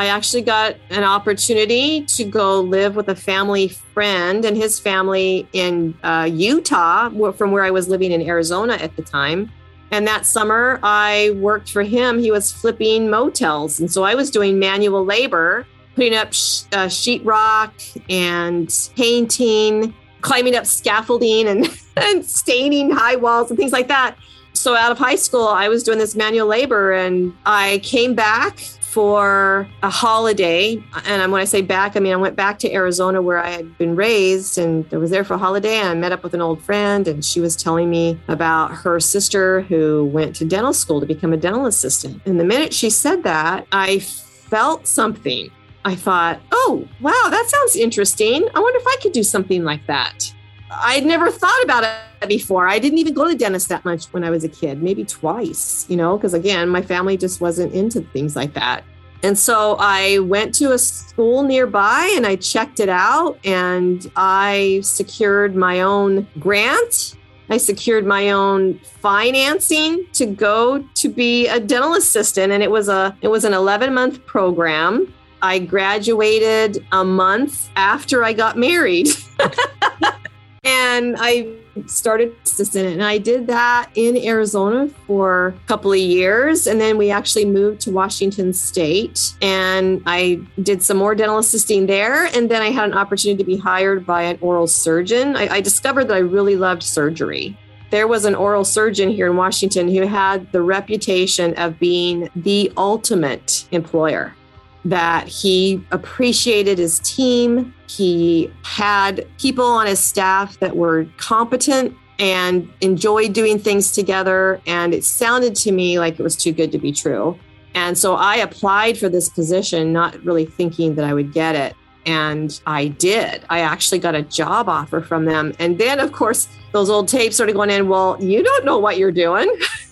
I actually got an opportunity to go live with a family friend and his family in uh, Utah, from where I was living in Arizona at the time. And that summer, I worked for him. He was flipping motels. And so I was doing manual labor, putting up sh- uh, sheetrock and painting, climbing up scaffolding and, and staining high walls and things like that. So out of high school, I was doing this manual labor and I came back for a holiday. And when I say back, I mean I went back to Arizona where I had been raised and I was there for a holiday. And I met up with an old friend, and she was telling me about her sister who went to dental school to become a dental assistant. And the minute she said that, I felt something. I thought, oh, wow, that sounds interesting. I wonder if I could do something like that. I'd never thought about it before. I didn't even go to dentist that much when I was a kid, maybe twice, you know, because again, my family just wasn't into things like that. And so I went to a school nearby and I checked it out and I secured my own grant. I secured my own financing to go to be a dental assistant and it was a it was an 11 month program. I graduated a month after I got married. and I started assistant and I did that in Arizona for a couple of years. And then we actually moved to Washington state. And I did some more dental assisting there. And then I had an opportunity to be hired by an oral surgeon. I, I discovered that I really loved surgery. There was an oral surgeon here in Washington who had the reputation of being the ultimate employer that he appreciated his team. He had people on his staff that were competent and enjoyed doing things together. And it sounded to me like it was too good to be true. And so I applied for this position, not really thinking that I would get it. And I did. I actually got a job offer from them. And then, of course, those old tapes started going in. Well, you don't know what you're doing.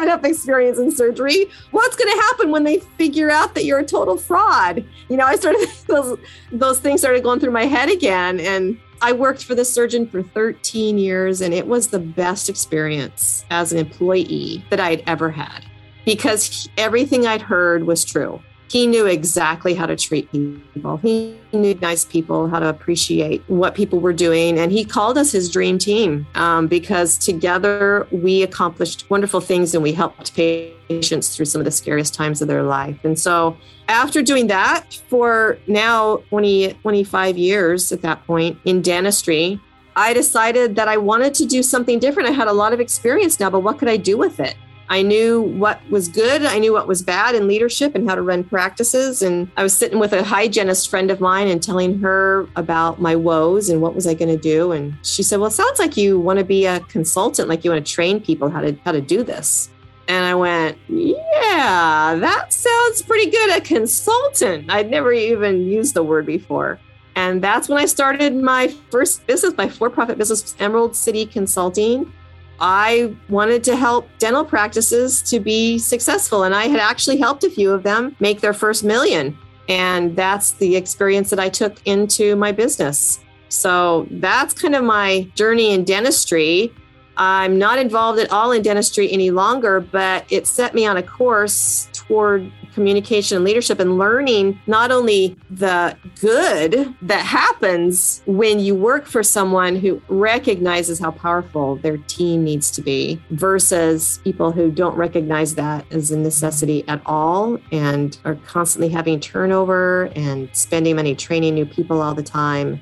have enough experience in surgery. What's going to happen when they figure out that you're a total fraud? You know, I started, those, those things started going through my head again. And I worked for the surgeon for 13 years, and it was the best experience as an employee that I'd ever had because everything I'd heard was true he knew exactly how to treat people. He knew nice people, how to appreciate what people were doing. And he called us his dream team um, because together we accomplished wonderful things and we helped patients through some of the scariest times of their life. And so after doing that for now 20, 25 years at that point in dentistry, I decided that I wanted to do something different. I had a lot of experience now, but what could I do with it? I knew what was good. I knew what was bad in leadership and how to run practices. And I was sitting with a hygienist friend of mine and telling her about my woes and what was I going to do. And she said, "Well, it sounds like you want to be a consultant, like you want to train people how to how to do this." And I went, "Yeah, that sounds pretty good. A consultant. I'd never even used the word before." And that's when I started my first business, my for-profit business, Emerald City Consulting I wanted to help dental practices to be successful. And I had actually helped a few of them make their first million. And that's the experience that I took into my business. So that's kind of my journey in dentistry. I'm not involved at all in dentistry any longer, but it set me on a course toward communication and leadership and learning not only the good that happens when you work for someone who recognizes how powerful their team needs to be versus people who don't recognize that as a necessity at all and are constantly having turnover and spending money training new people all the time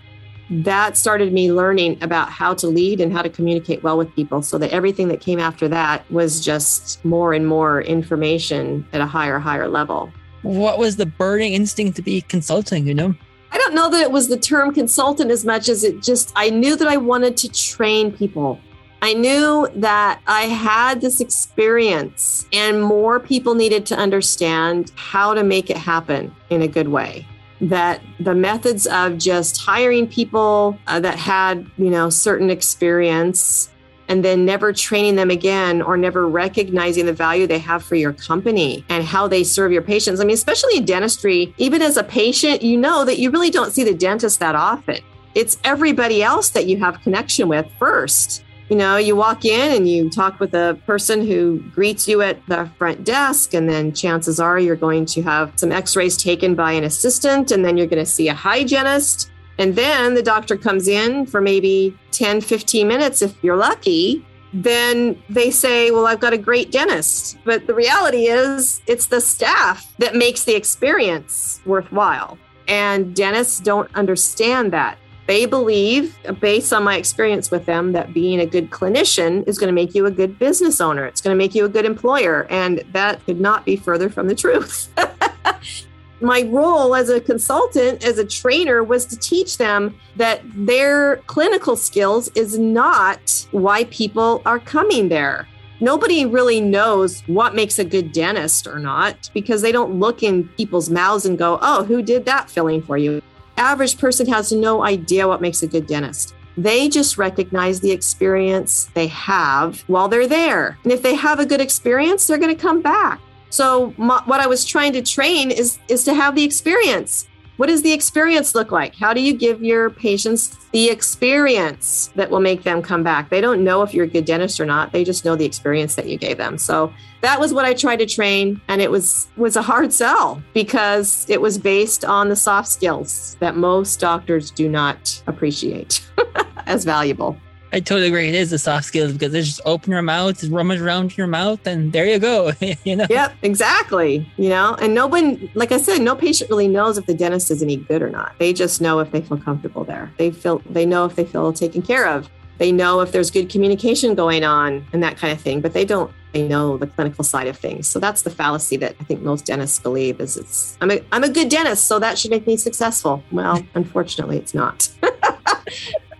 that started me learning about how to lead and how to communicate well with people so that everything that came after that was just more and more information at a higher higher level. What was the burning instinct to be consulting you know? I don't know that it was the term consultant as much as it just i knew that i wanted to train people. I knew that I had this experience and more people needed to understand how to make it happen in a good way that the methods of just hiring people uh, that had, you know, certain experience and then never training them again or never recognizing the value they have for your company and how they serve your patients. I mean, especially in dentistry, even as a patient, you know that you really don't see the dentist that often. It's everybody else that you have connection with first you know, you walk in and you talk with a person who greets you at the front desk, and then chances are you're going to have some x rays taken by an assistant, and then you're going to see a hygienist. And then the doctor comes in for maybe 10, 15 minutes if you're lucky. Then they say, Well, I've got a great dentist. But the reality is, it's the staff that makes the experience worthwhile. And dentists don't understand that. They believe, based on my experience with them, that being a good clinician is going to make you a good business owner. It's going to make you a good employer. And that could not be further from the truth. my role as a consultant, as a trainer, was to teach them that their clinical skills is not why people are coming there. Nobody really knows what makes a good dentist or not because they don't look in people's mouths and go, Oh, who did that filling for you? Average person has no idea what makes a good dentist. They just recognize the experience they have while they're there. And if they have a good experience, they're going to come back. So my, what I was trying to train is is to have the experience. What does the experience look like? How do you give your patients the experience that will make them come back? They don't know if you're a good dentist or not. They just know the experience that you gave them. So that was what I tried to train and it was was a hard sell because it was based on the soft skills that most doctors do not appreciate as valuable. I totally agree. It is the soft skills because they just open your mouth, rummage around your mouth, and there you go. you know. Yep, exactly. You know, and no one, like I said, no patient really knows if the dentist is any good or not. They just know if they feel comfortable there. They feel they know if they feel taken care of. They know if there's good communication going on and that kind of thing, but they don't they know the clinical side of things. So that's the fallacy that I think most dentists believe is it's I'm a I'm a good dentist, so that should make me successful. Well, unfortunately, it's not.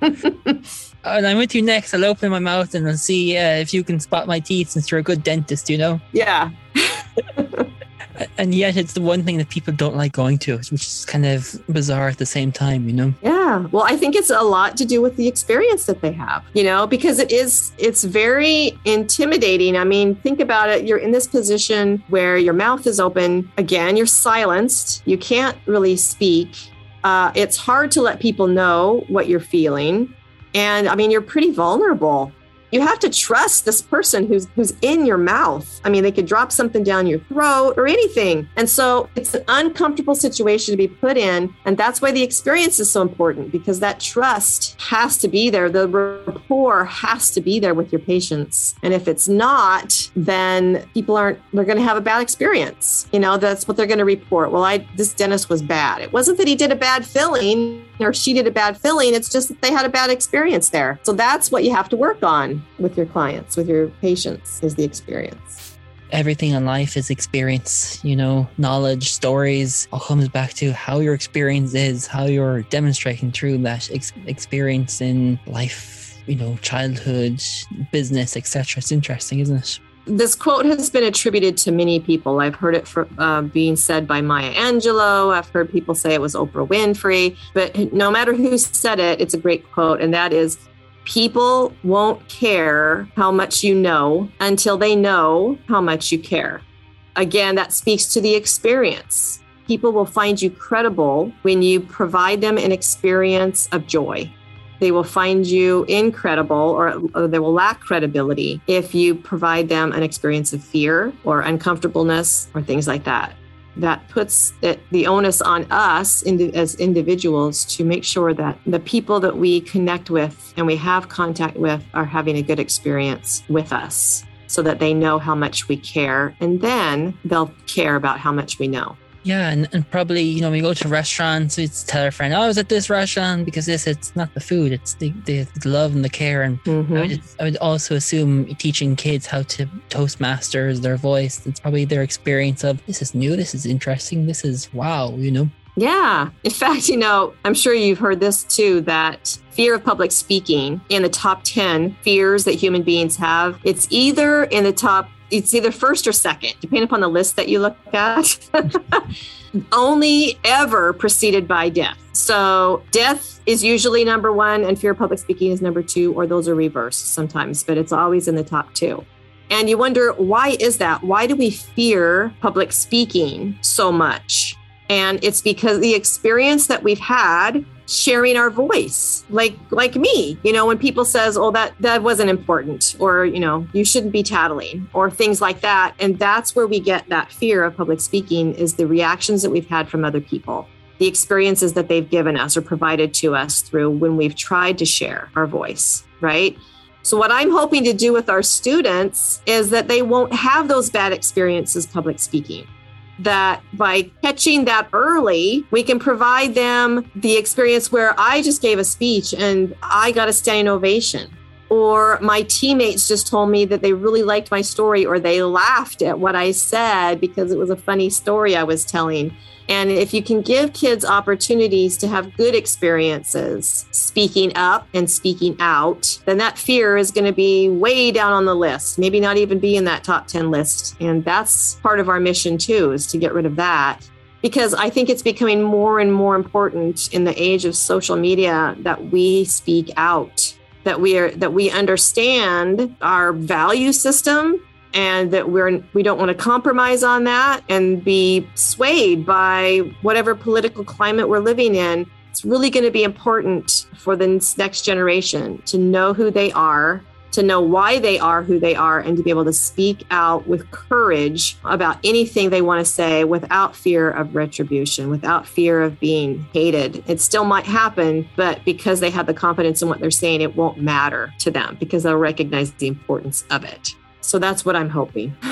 and I'm with you next. I'll open my mouth and I'll see uh, if you can spot my teeth since you're a good dentist, you know? Yeah. and yet it's the one thing that people don't like going to, which is kind of bizarre at the same time, you know? Yeah. Well, I think it's a lot to do with the experience that they have, you know, because it is, it's very intimidating. I mean, think about it. You're in this position where your mouth is open. Again, you're silenced. You can't really speak. Uh, it's hard to let people know what you're feeling. And I mean, you're pretty vulnerable. you have to trust this person who's who's in your mouth. I mean, they could drop something down your throat or anything. And so it's an uncomfortable situation to be put in. And that's why the experience is so important because that trust has to be there. The rapport has to be there with your patients. And if it's not, then people aren't they're going to have a bad experience. You know, that's what they're going to report. Well, I this dentist was bad. It wasn't that he did a bad filling or she did a bad filling. It's just that they had a bad experience there. So that's what you have to work on with your clients, with your patients, is the experience. Everything in life is experience, you know, knowledge, stories, all comes back to how your experience is, how you're demonstrating through that ex- experience in life, you know, childhood, business, etc. It's interesting, isn't it? This quote has been attributed to many people. I've heard it for, uh, being said by Maya Angelou. I've heard people say it was Oprah Winfrey. But no matter who said it, it's a great quote. And that is people won't care how much you know until they know how much you care. Again, that speaks to the experience. People will find you credible when you provide them an experience of joy. They will find you incredible or, or, they will lack credibility if you provide them an experience of fear or uncomfortableness or things like that. That puts it, the onus on us as individuals to make sure that the people that we connect with and we have contact with are having a good experience with us so that they know how much we care. And then they'll care about how much we know. Yeah, and, and probably, you know, we go to restaurants, it's tell our friend, oh, I was at this restaurant because this, it's not the food, it's the, the, the love and the care. And mm-hmm. I, would, I, would, also assume teaching kids how to Toastmasters their voice, it's probably their experience of this is new, this is interesting, this is wow, you know? Yeah. In fact, you know, I'm sure you've heard this too that fear of public speaking in the top 10 fears that human beings have, it's either in the top it's either first or second, depending upon the list that you look at. Only ever preceded by death. So death is usually number one, and fear of public speaking is number two, or those are reversed sometimes, but it's always in the top two. And you wonder, why is that? Why do we fear public speaking so much? And it's because the experience that we've had sharing our voice like like me you know when people says oh that that wasn't important or you know you shouldn't be tattling or things like that. And that's where we get that fear of public speaking is the reactions that we've had from other people the experiences that they've given us or provided to us through when we've tried to share our voice right? So what i'm hoping to do with our students is that they won't have those bad experiences public speaking that by catching that early, we can provide them the experience where I just gave a speech and I got a standing ovation. Or my teammates just told me that they really liked my story, or they laughed at what I said because it was a funny story I was telling. And if you can give kids opportunities to have good experiences speaking up and speaking out, then that fear is going to be way down on the list, maybe not even be in that top 10 list. And that's part of our mission too, is to get rid of that. Because I think it's becoming more and more important in the age of social media that we speak out that we are that we understand our value system and that we're we don't want to compromise on that and be swayed by whatever political climate we're living in it's really going to be important for the next generation to know who they are to know why they are who they are and to be able to speak out with courage about anything they want to say without fear of retribution, without fear of being hated. It still might happen, but because they have the confidence in what they're saying, it won't matter to them because they'll recognize the importance of it. So that's what I'm hoping.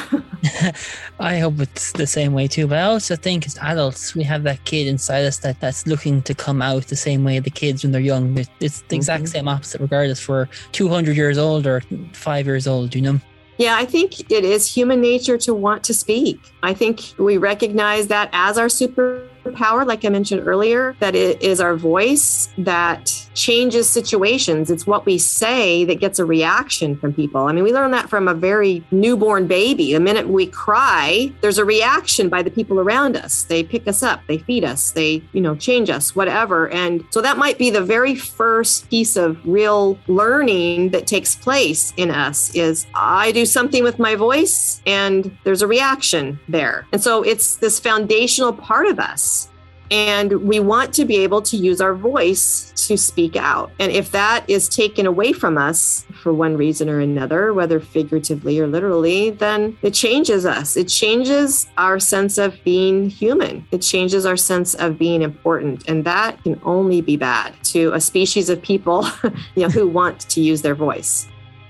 I hope it's the same way too. But I also think as adults, we have that kid inside us that, that's looking to come out the same way the kids when they're young. It's the exact mm-hmm. same opposite, regardless for 200 years old or five years old, you know? Yeah, I think it is human nature to want to speak. I think we recognize that as our superpower, like I mentioned earlier, that it is our voice that changes situations. It's what we say that gets a reaction from people. I mean, we learn that from a very newborn baby. The minute we cry, there's a reaction by the people around us. They pick us up, they feed us, they, you know, change us, whatever. And so that might be the very first piece of real learning that takes place in us is I do something with my voice and there's a reaction there. And so it's this foundational part of us And we want to be able to use our voice to speak out. And if that is taken away from us for one reason or another, whether figuratively or literally, then it changes us. It changes our sense of being human. It changes our sense of being important. And that can only be bad to a species of people you know, who want to use their voice.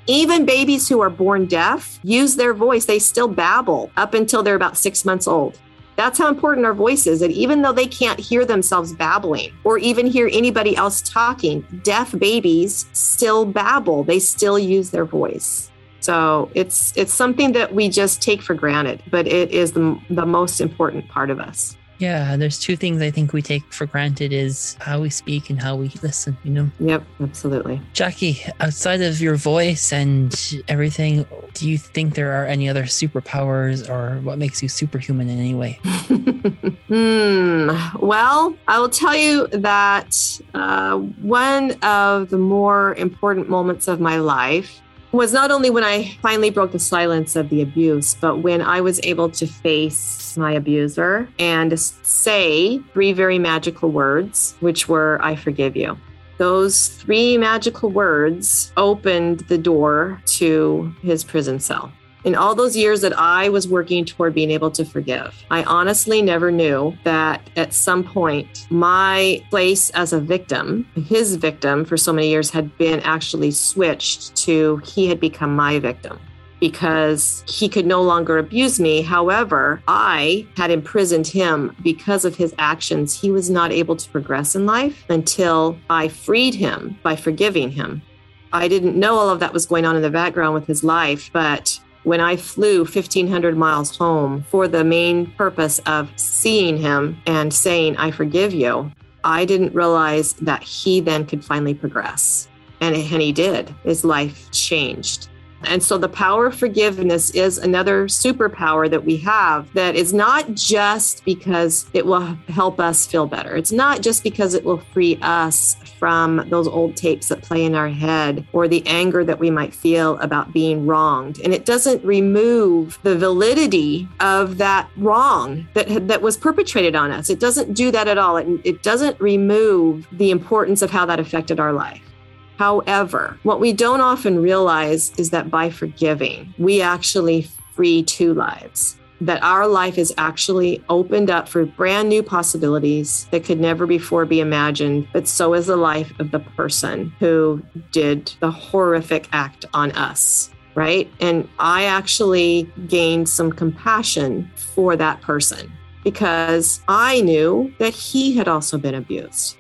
Even babies who are born deaf use their voice. They still babble up until they're about six months old. That's how important our voice is. And even though they can't hear themselves babbling or even hear anybody else talking, deaf babies still babble. They still use their voice. So it's it's something that we just take for granted, but it is the, the most important part of us. Yeah, there's two things I think we take for granted is how we speak and how we listen, you know? Yep, absolutely. Jackie, outside of your voice and everything, do you think there are any other superpowers or what makes you superhuman in any way? hmm. Well, I will tell you that uh, one of the more important moments of my life was not only when I finally broke the silence of the abuse, but when I was able to face my abuser and say three very magical words, which were, I forgive you. Those three magical words opened the door to his prison cell in all those years that I was working toward being able to forgive, I honestly never knew that at some point my place as a victim, his victim for so many years, had been actually switched to he had become my victim because he could no longer abuse me. However, I had imprisoned him because of his actions. He was not able to progress in life until I freed him by forgiving him. I didn't know all of that was going on in the background with his life, but when I flew 1,500 miles home for the main purpose of seeing him and saying, I forgive you, I didn't realize that he then could finally progress. And, and he did. His life changed. And so the power of forgiveness is another superpower that we have that is not just because it will help us feel better. It's not just because it will free us from those old tapes that play in our head or the anger that we might feel about being wronged. And it doesn't remove the validity of that wrong that, that was perpetrated on us. It doesn't do that at all. It, it doesn't remove the importance of how that affected our life. However, what we don't often realize is that by forgiving, we actually free two lives. That our life is actually opened up for brand new possibilities that could never before be imagined, but so is the life of the person who did the horrific act on us right? And I actually gained some compassion for that person because I knew that he had also been abused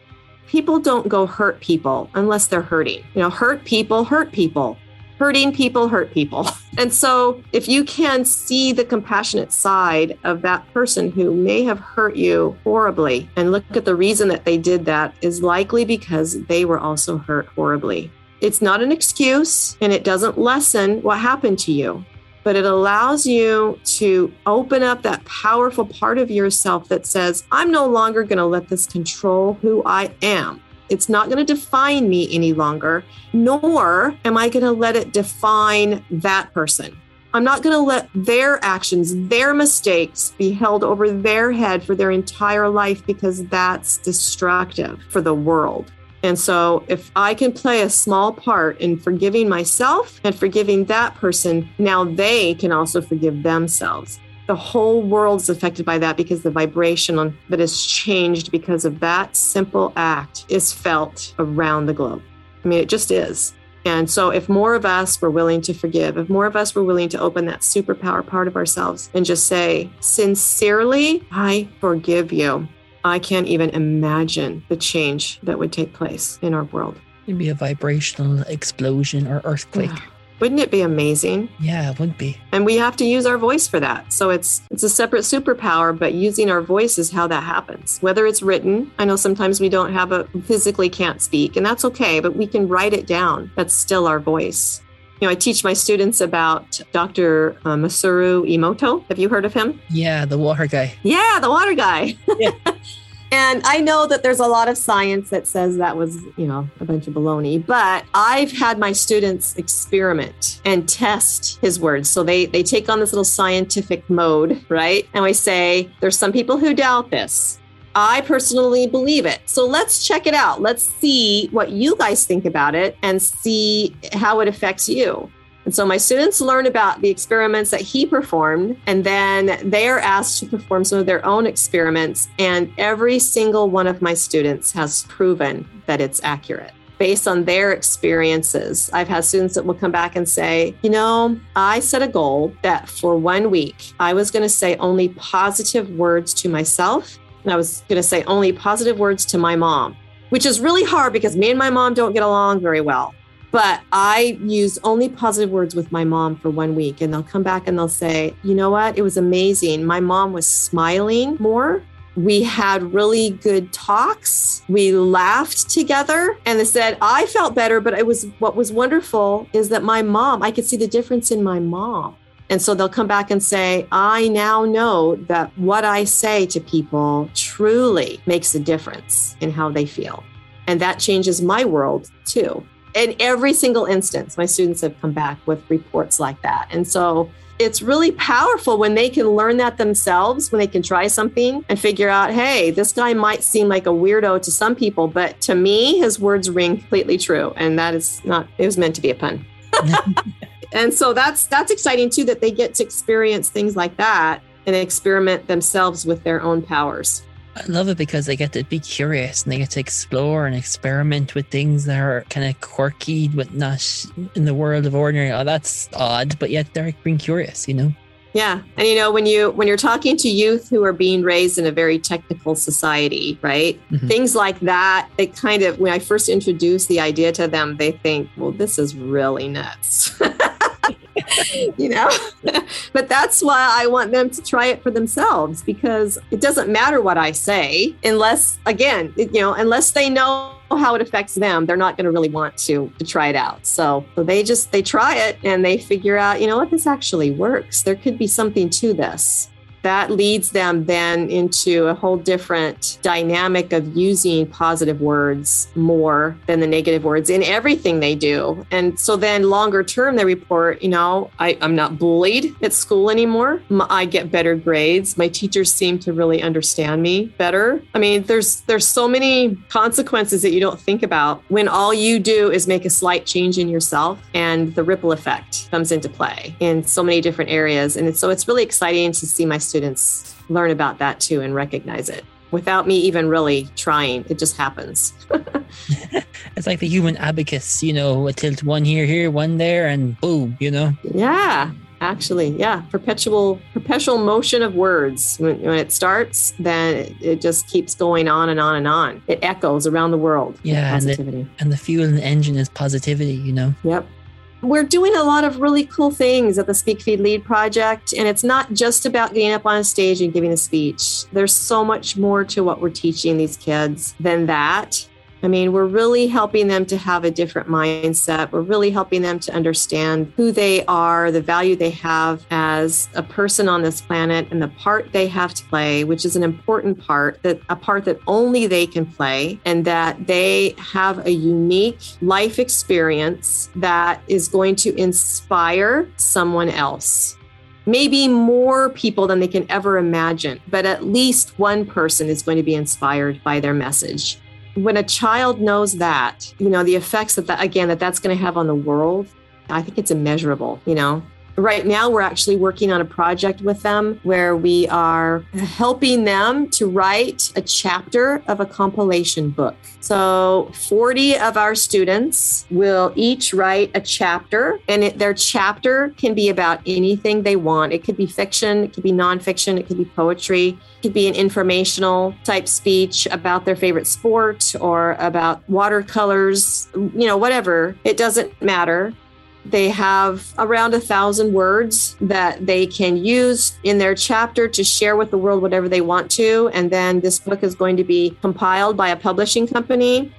people don't go hurt people unless they're hurting. You know, hurt people hurt people. Hurting people hurt people. And so, if you can see the compassionate side of that person who may have hurt you horribly and look at the reason that they did that is likely because they were also hurt horribly. It's not an excuse and it doesn't lessen what happened to you but it allows you to open up that powerful part of yourself that says, I'm no longer going to let this control who I am. It's not going to define me any longer, nor am I going to let it define that person. I'm not going to let their actions, their mistakes be held over their head for their entire life because that's destructive for the world. And so, if I can play a small part in forgiving myself and forgiving that person, now they can also forgive themselves. The whole world is affected by that because the vibration that is changed because of that simple act is felt around the globe. I mean, it just is. And so, if more of us were willing to forgive, if more of us were willing to open that superpower part of ourselves and just say, sincerely, I forgive you, I can't even imagine the change that would take place in our world. It'd be a vibrational explosion or earthquake. Wouldn't it be amazing? Yeah, it would be. And we have to use our voice for that. So it's it's a separate superpower, but using our voice is how that happens. Whether it's written, I know sometimes we don't have a physically can't speak, and that's okay, but we can write it down. That's still our voice. You know, I teach my students about Dr. Uh, Masaru Emoto. Have you heard of him? Yeah, the water guy. Yeah, the water guy. Yeah. And I know that there's a lot of science that says that was, you know, a bunch of baloney, but I've had my students experiment and test his words. So they they take on this little scientific mode, right? And we say there's some people who doubt this. I personally believe it. So let's check it out. Let's see what you guys think about it and see how it affects you. And so my students learn about the experiments that he performed, and then they are asked to perform some of their own experiments. And every single one of my students has proven that it's accurate based on their experiences. I've had students that will come back and say, you know, I set a goal that for one week, I was going to say only positive words to myself. And I was going to say only positive words to my mom, which is really hard because me and my mom don't get along very well. But I use only positive words with my mom for one week. And they'll come back and they'll say, you know what? It was amazing. My mom was smiling more we had really good talks. We laughed together and they said, I felt better, but it was what was wonderful is that my mom, I could see the difference in my mom. And so they'll come back and say, I now know that what I say to people truly makes a difference in how they feel. And that changes my world too. In every single instance, my students have come back with reports like that. And so it's really powerful when they can learn that themselves, when they can try something and figure out, hey, this guy might seem like a weirdo to some people, but to me, his words ring completely true. And that is not, it was meant to be a pun. and so that's that's exciting too that they get to experience things like that and experiment themselves with their own powers. I love it because they get to be curious and they get to explore and experiment with things that are kind of quirky, but not in the world of ordinary. Oh, that's odd, but yet they're being curious, you know? Yeah. And you know, when you when you're talking to youth who are being raised in a very technical society, right? Mm-hmm. Things like that, they kind of when I first introduce the idea to them, they think, well, this is really nuts. you know? but that's why I want them to try it for themselves because it doesn't matter what I say unless, again, you know, unless they know how it affects them, they're not going to really want to to try it out. So, so they just they try it and they figure out, you know what, this actually works. There could be something to this that leads them then into a whole different dynamic of using positive words more than the negative words in everything they do. And so then longer term, they report, you know, I, am not bullied at school anymore. I get better grades. My teachers seem to really understand me better. I mean, there's there's so many consequences that you don't think about when all you do is make a slight change in yourself and the ripple effect comes into play in so many different areas. And so it's really exciting to see my students students learn about that too and recognize it without me even really trying. It just happens. it's like the human abacus, you know, a tilt one here, here, one there, and boom, you know? Yeah, actually. Yeah. Perpetual, perpetual motion of words. When, when it starts, then it, it, just keeps going on and on and on. It echoes around the world. Yeah. Positivity. And the, and the fuel and the engine is positivity, you know? Yep we're doing a lot of really cool things at the Speak Feed Lead project. And it's not just about getting up on a stage and giving a speech. There's so much more to what we're teaching these kids than that. I mean, we're really helping them to have a different mindset. We're really helping them to understand who they are, the value they have as a person on this planet, and the part they have to play, which is an important part, that a part that only they can play, and that they have a unique life experience that is going to inspire someone else maybe more people than they can ever imagine, but at least one person is going to be inspired by their message when a child knows that, you know, the effects that, that again, that that's going to have on the world, I think it's immeasurable, you know. Right now, we're actually working on a project with them where we are helping them to write a chapter of a compilation book. So, 40 of our students will each write a chapter, and it, their chapter can be about anything they want. It could be fiction, it could be nonfiction, it could be poetry, it could be an informational type speech about their favorite sport or about watercolors, you know, whatever. It doesn't matter. They have around a thousand words that they can use in their chapter to share with the world whatever they want to. And then this book is going to be compiled by a publishing company.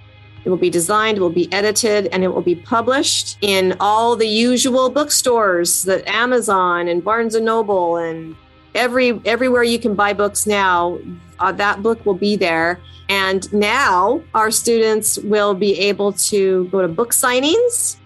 It will be designed, it will be edited, and it will be published in all the usual bookstores, that Amazon and Barnes and Noble and every everywhere you can buy books now. Uh, that book will be there. And now our students will be able to go to book signings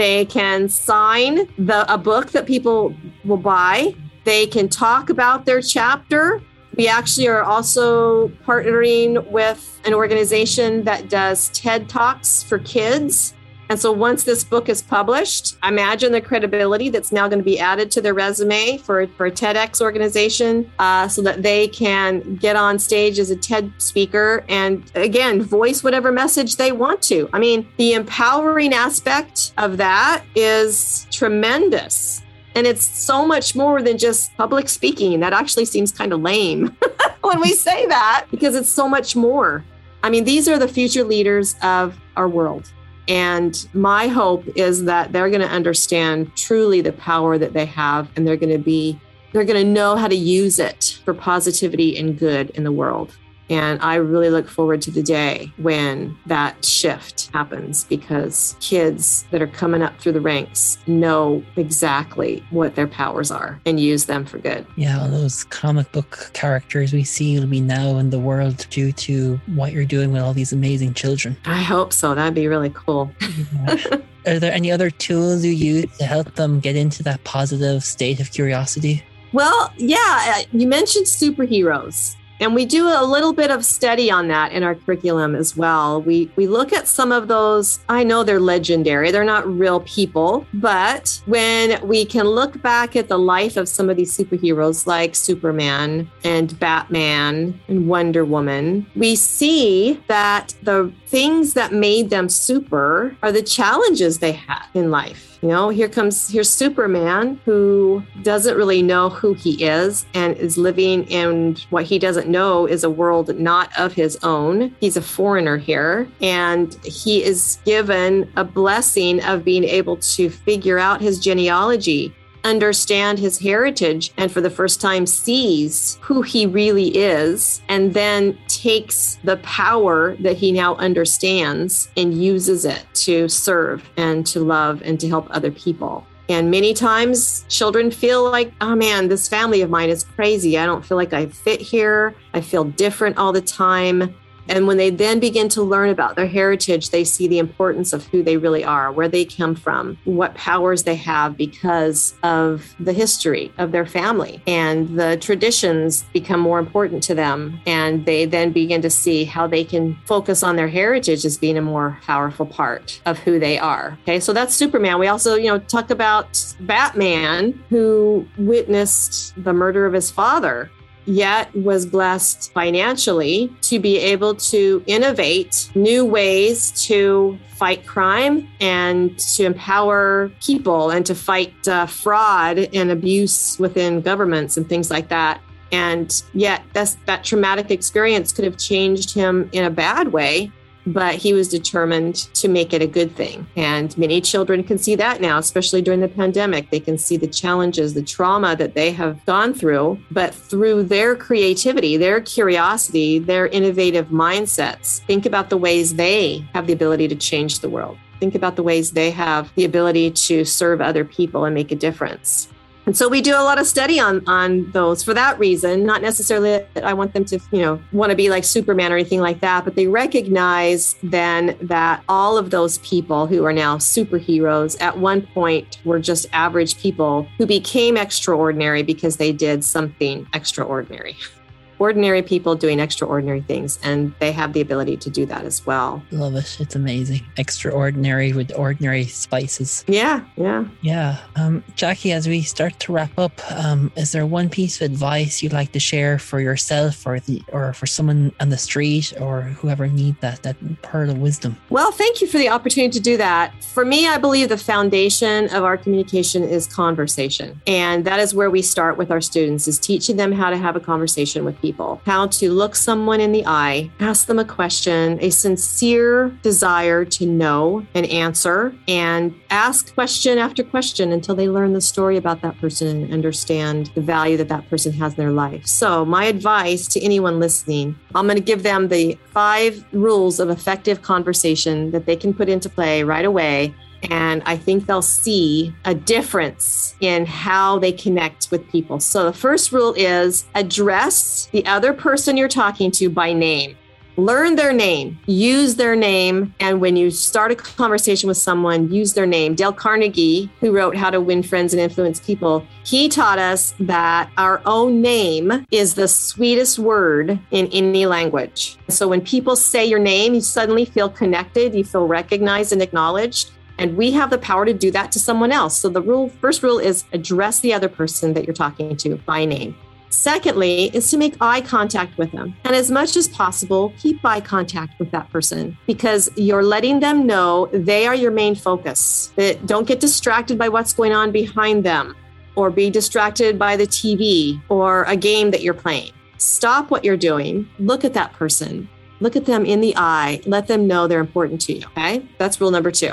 they can sign the a book that people will buy. They can talk about their chapter We actually are also partnering with an organization that does TED Talks for kids. And so once this book is published, imagine the credibility that's now going to be added to their resume for, for a TEDx organization uh, so that they can get on stage as a TED speaker and, again, voice whatever message they want to. I mean, the empowering aspect of that is tremendous. And it's so much more than just public speaking. That actually seems kind of lame when we say that because it's so much more. I mean, these are the future leaders of our world. And my hope is that they're going to understand truly the power that they have and they're going to be, they're going to know how to use it for positivity and good in the world. And I really look forward to the day when that shift happens because kids that are coming up through the ranks know exactly what their powers are and use them for good. Yeah, all those comic book characters we see me now in the world due to what you're doing with all these amazing children. I hope so. That'd be really cool. Yeah. Are there any other tools you use to help them get into that positive state of curiosity? Well, yeah, uh, you mentioned superheroes. And we do a little bit of study on that in our curriculum as well. We we look at some of those. I know they're legendary. They're not real people, but when we can look back at the life of some of these superheroes like Superman and Batman and Wonder Woman, we see that the things that made them super are the challenges they had in life. You know, here comes here's Superman who doesn't really know who he is and is living in what he doesn't know is a world not of his own. He's a foreigner here and he is given a blessing of being able to figure out his genealogy understand his heritage and for the first time sees who he really is and then takes the power that he now understands and uses it to serve and to love and to help other people. And many times children feel like, oh man, this family of mine is crazy. I don't feel like I fit here. I feel different all the time. And when they then begin to learn about their heritage, they see the importance of who they really are, where they come from, what powers they have because of the history of their family. And the traditions become more important to them. And they then begin to see how they can focus on their heritage as being a more powerful part of who they are. Okay, so that's Superman. We also, you know, talk about Batman, who witnessed the murder of his father yet was blessed financially to be able to innovate new ways to fight crime and to empower people and to fight uh, fraud and abuse within governments and things like that. And yet, that's, that traumatic experience could have changed him in a bad way but he was determined to make it a good thing. And many children can see that now, especially during the pandemic. They can see the challenges, the trauma that they have gone through, but through their creativity, their curiosity, their innovative mindsets, think about the ways they have the ability to change the world. Think about the ways they have the ability to serve other people and make a difference. And so we do a lot of study on on those for that reason, not necessarily that I want them to, you know, want to be like Superman or anything like that, but they recognize then that all of those people who are now superheroes at one point were just average people who became extraordinary because they did something extraordinary ordinary people doing extraordinary things, and they have the ability to do that as well. Love it. It's amazing. Extraordinary with ordinary spices. Yeah, yeah. Yeah. Um, Jackie, as we start to wrap up, um, is there one piece of advice you'd like to share for yourself or the or for someone on the street or whoever need that that pearl of wisdom? Well, thank you for the opportunity to do that. For me, I believe the foundation of our communication is conversation. And that is where we start with our students is teaching them how to have a conversation with people people, how to look someone in the eye, ask them a question, a sincere desire to know and answer, and ask question after question until they learn the story about that person and understand the value that that person has in their life. So, my advice to anyone listening, I'm going to give them the five rules of effective conversation that they can put into play right away and I think they'll see a difference in how they connect with people. So the first rule is address the other person you're talking to by name. learn their name, use their name. And when you start a conversation with someone, use their name. Dale Carnegie, who wrote How to Win Friends and Influence People, he taught us that our own name is the sweetest word in any language. So when people say your name, you suddenly feel connected, you feel recognized and acknowledged. And we have the power to do that to someone else. So the rule, first rule is address the other person that you're talking to by name. Secondly, is to make eye contact with them. And as much as possible, keep eye contact with that person because you're letting them know they are your main focus. Don't get distracted by what's going on behind them or be distracted by the TV or a game that you're playing. Stop what you're doing, look at that person, look at them in the eye, let them know they're important to you. Okay? That's rule number two.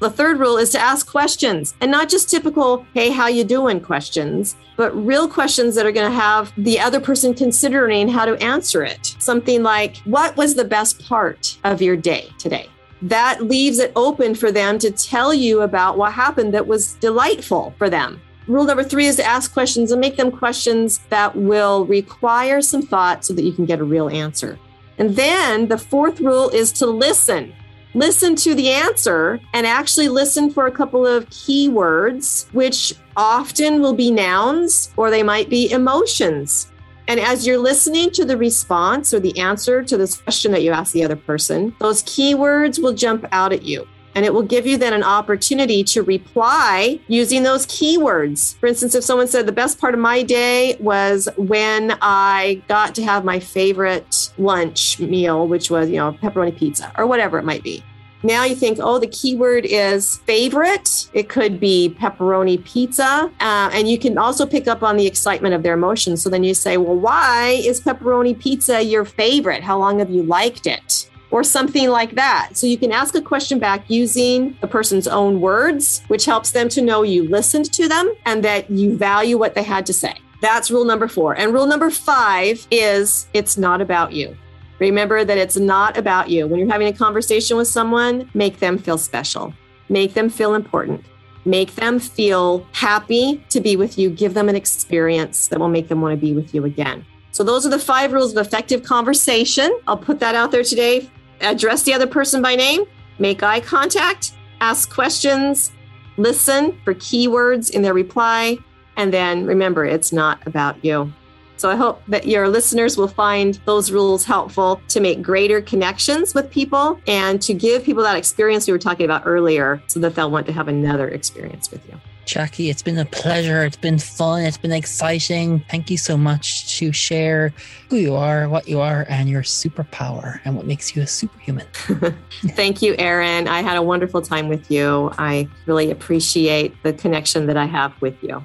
The third rule is to ask questions and not just typical, hey, how you doing questions, but real questions that are going to have the other person considering how to answer it. Something like, what was the best part of your day today? That leaves it open for them to tell you about what happened that was delightful for them. Rule number three is to ask questions and make them questions that will require some thought so that you can get a real answer. And then the fourth rule is to listen listen to the answer and actually listen for a couple of keywords, which often will be nouns or they might be emotions. And as you're listening to the response or the answer to this question that you ask the other person, those keywords will jump out at you. And it will give you then an opportunity to reply using those keywords. For instance, if someone said, The best part of my day was when I got to have my favorite lunch meal, which was, you know, pepperoni pizza or whatever it might be. Now you think, oh, the keyword is favorite. It could be pepperoni pizza. Uh, and you can also pick up on the excitement of their emotions. So then you say, well, why is pepperoni pizza your favorite? How long have you liked it? Or something like that. So you can ask a question back using the person's own words, which helps them to know you listened to them and that you value what they had to say. That's rule number four. And rule number five is it's not about you. Remember that it's not about you. When you're having a conversation with someone, make them feel special, make them feel important. Make them feel happy to be with you. Give them an experience that will make them want to be with you again. So, those are the five rules of effective conversation. I'll put that out there today address the other person by name, make eye contact, ask questions, listen for keywords in their reply, and then remember it's not about you. So I hope that your listeners will find those rules helpful to make greater connections with people and to give people that experience we were talking about earlier so that they'll want to have another experience with you. Jackie, it's been a pleasure. It's been fun. It's been exciting. Thank you so much to share who you are, what you are, and your superpower and what makes you a superhuman. Thank you, Aaron. I had a wonderful time with you. I really appreciate the connection that I have with you.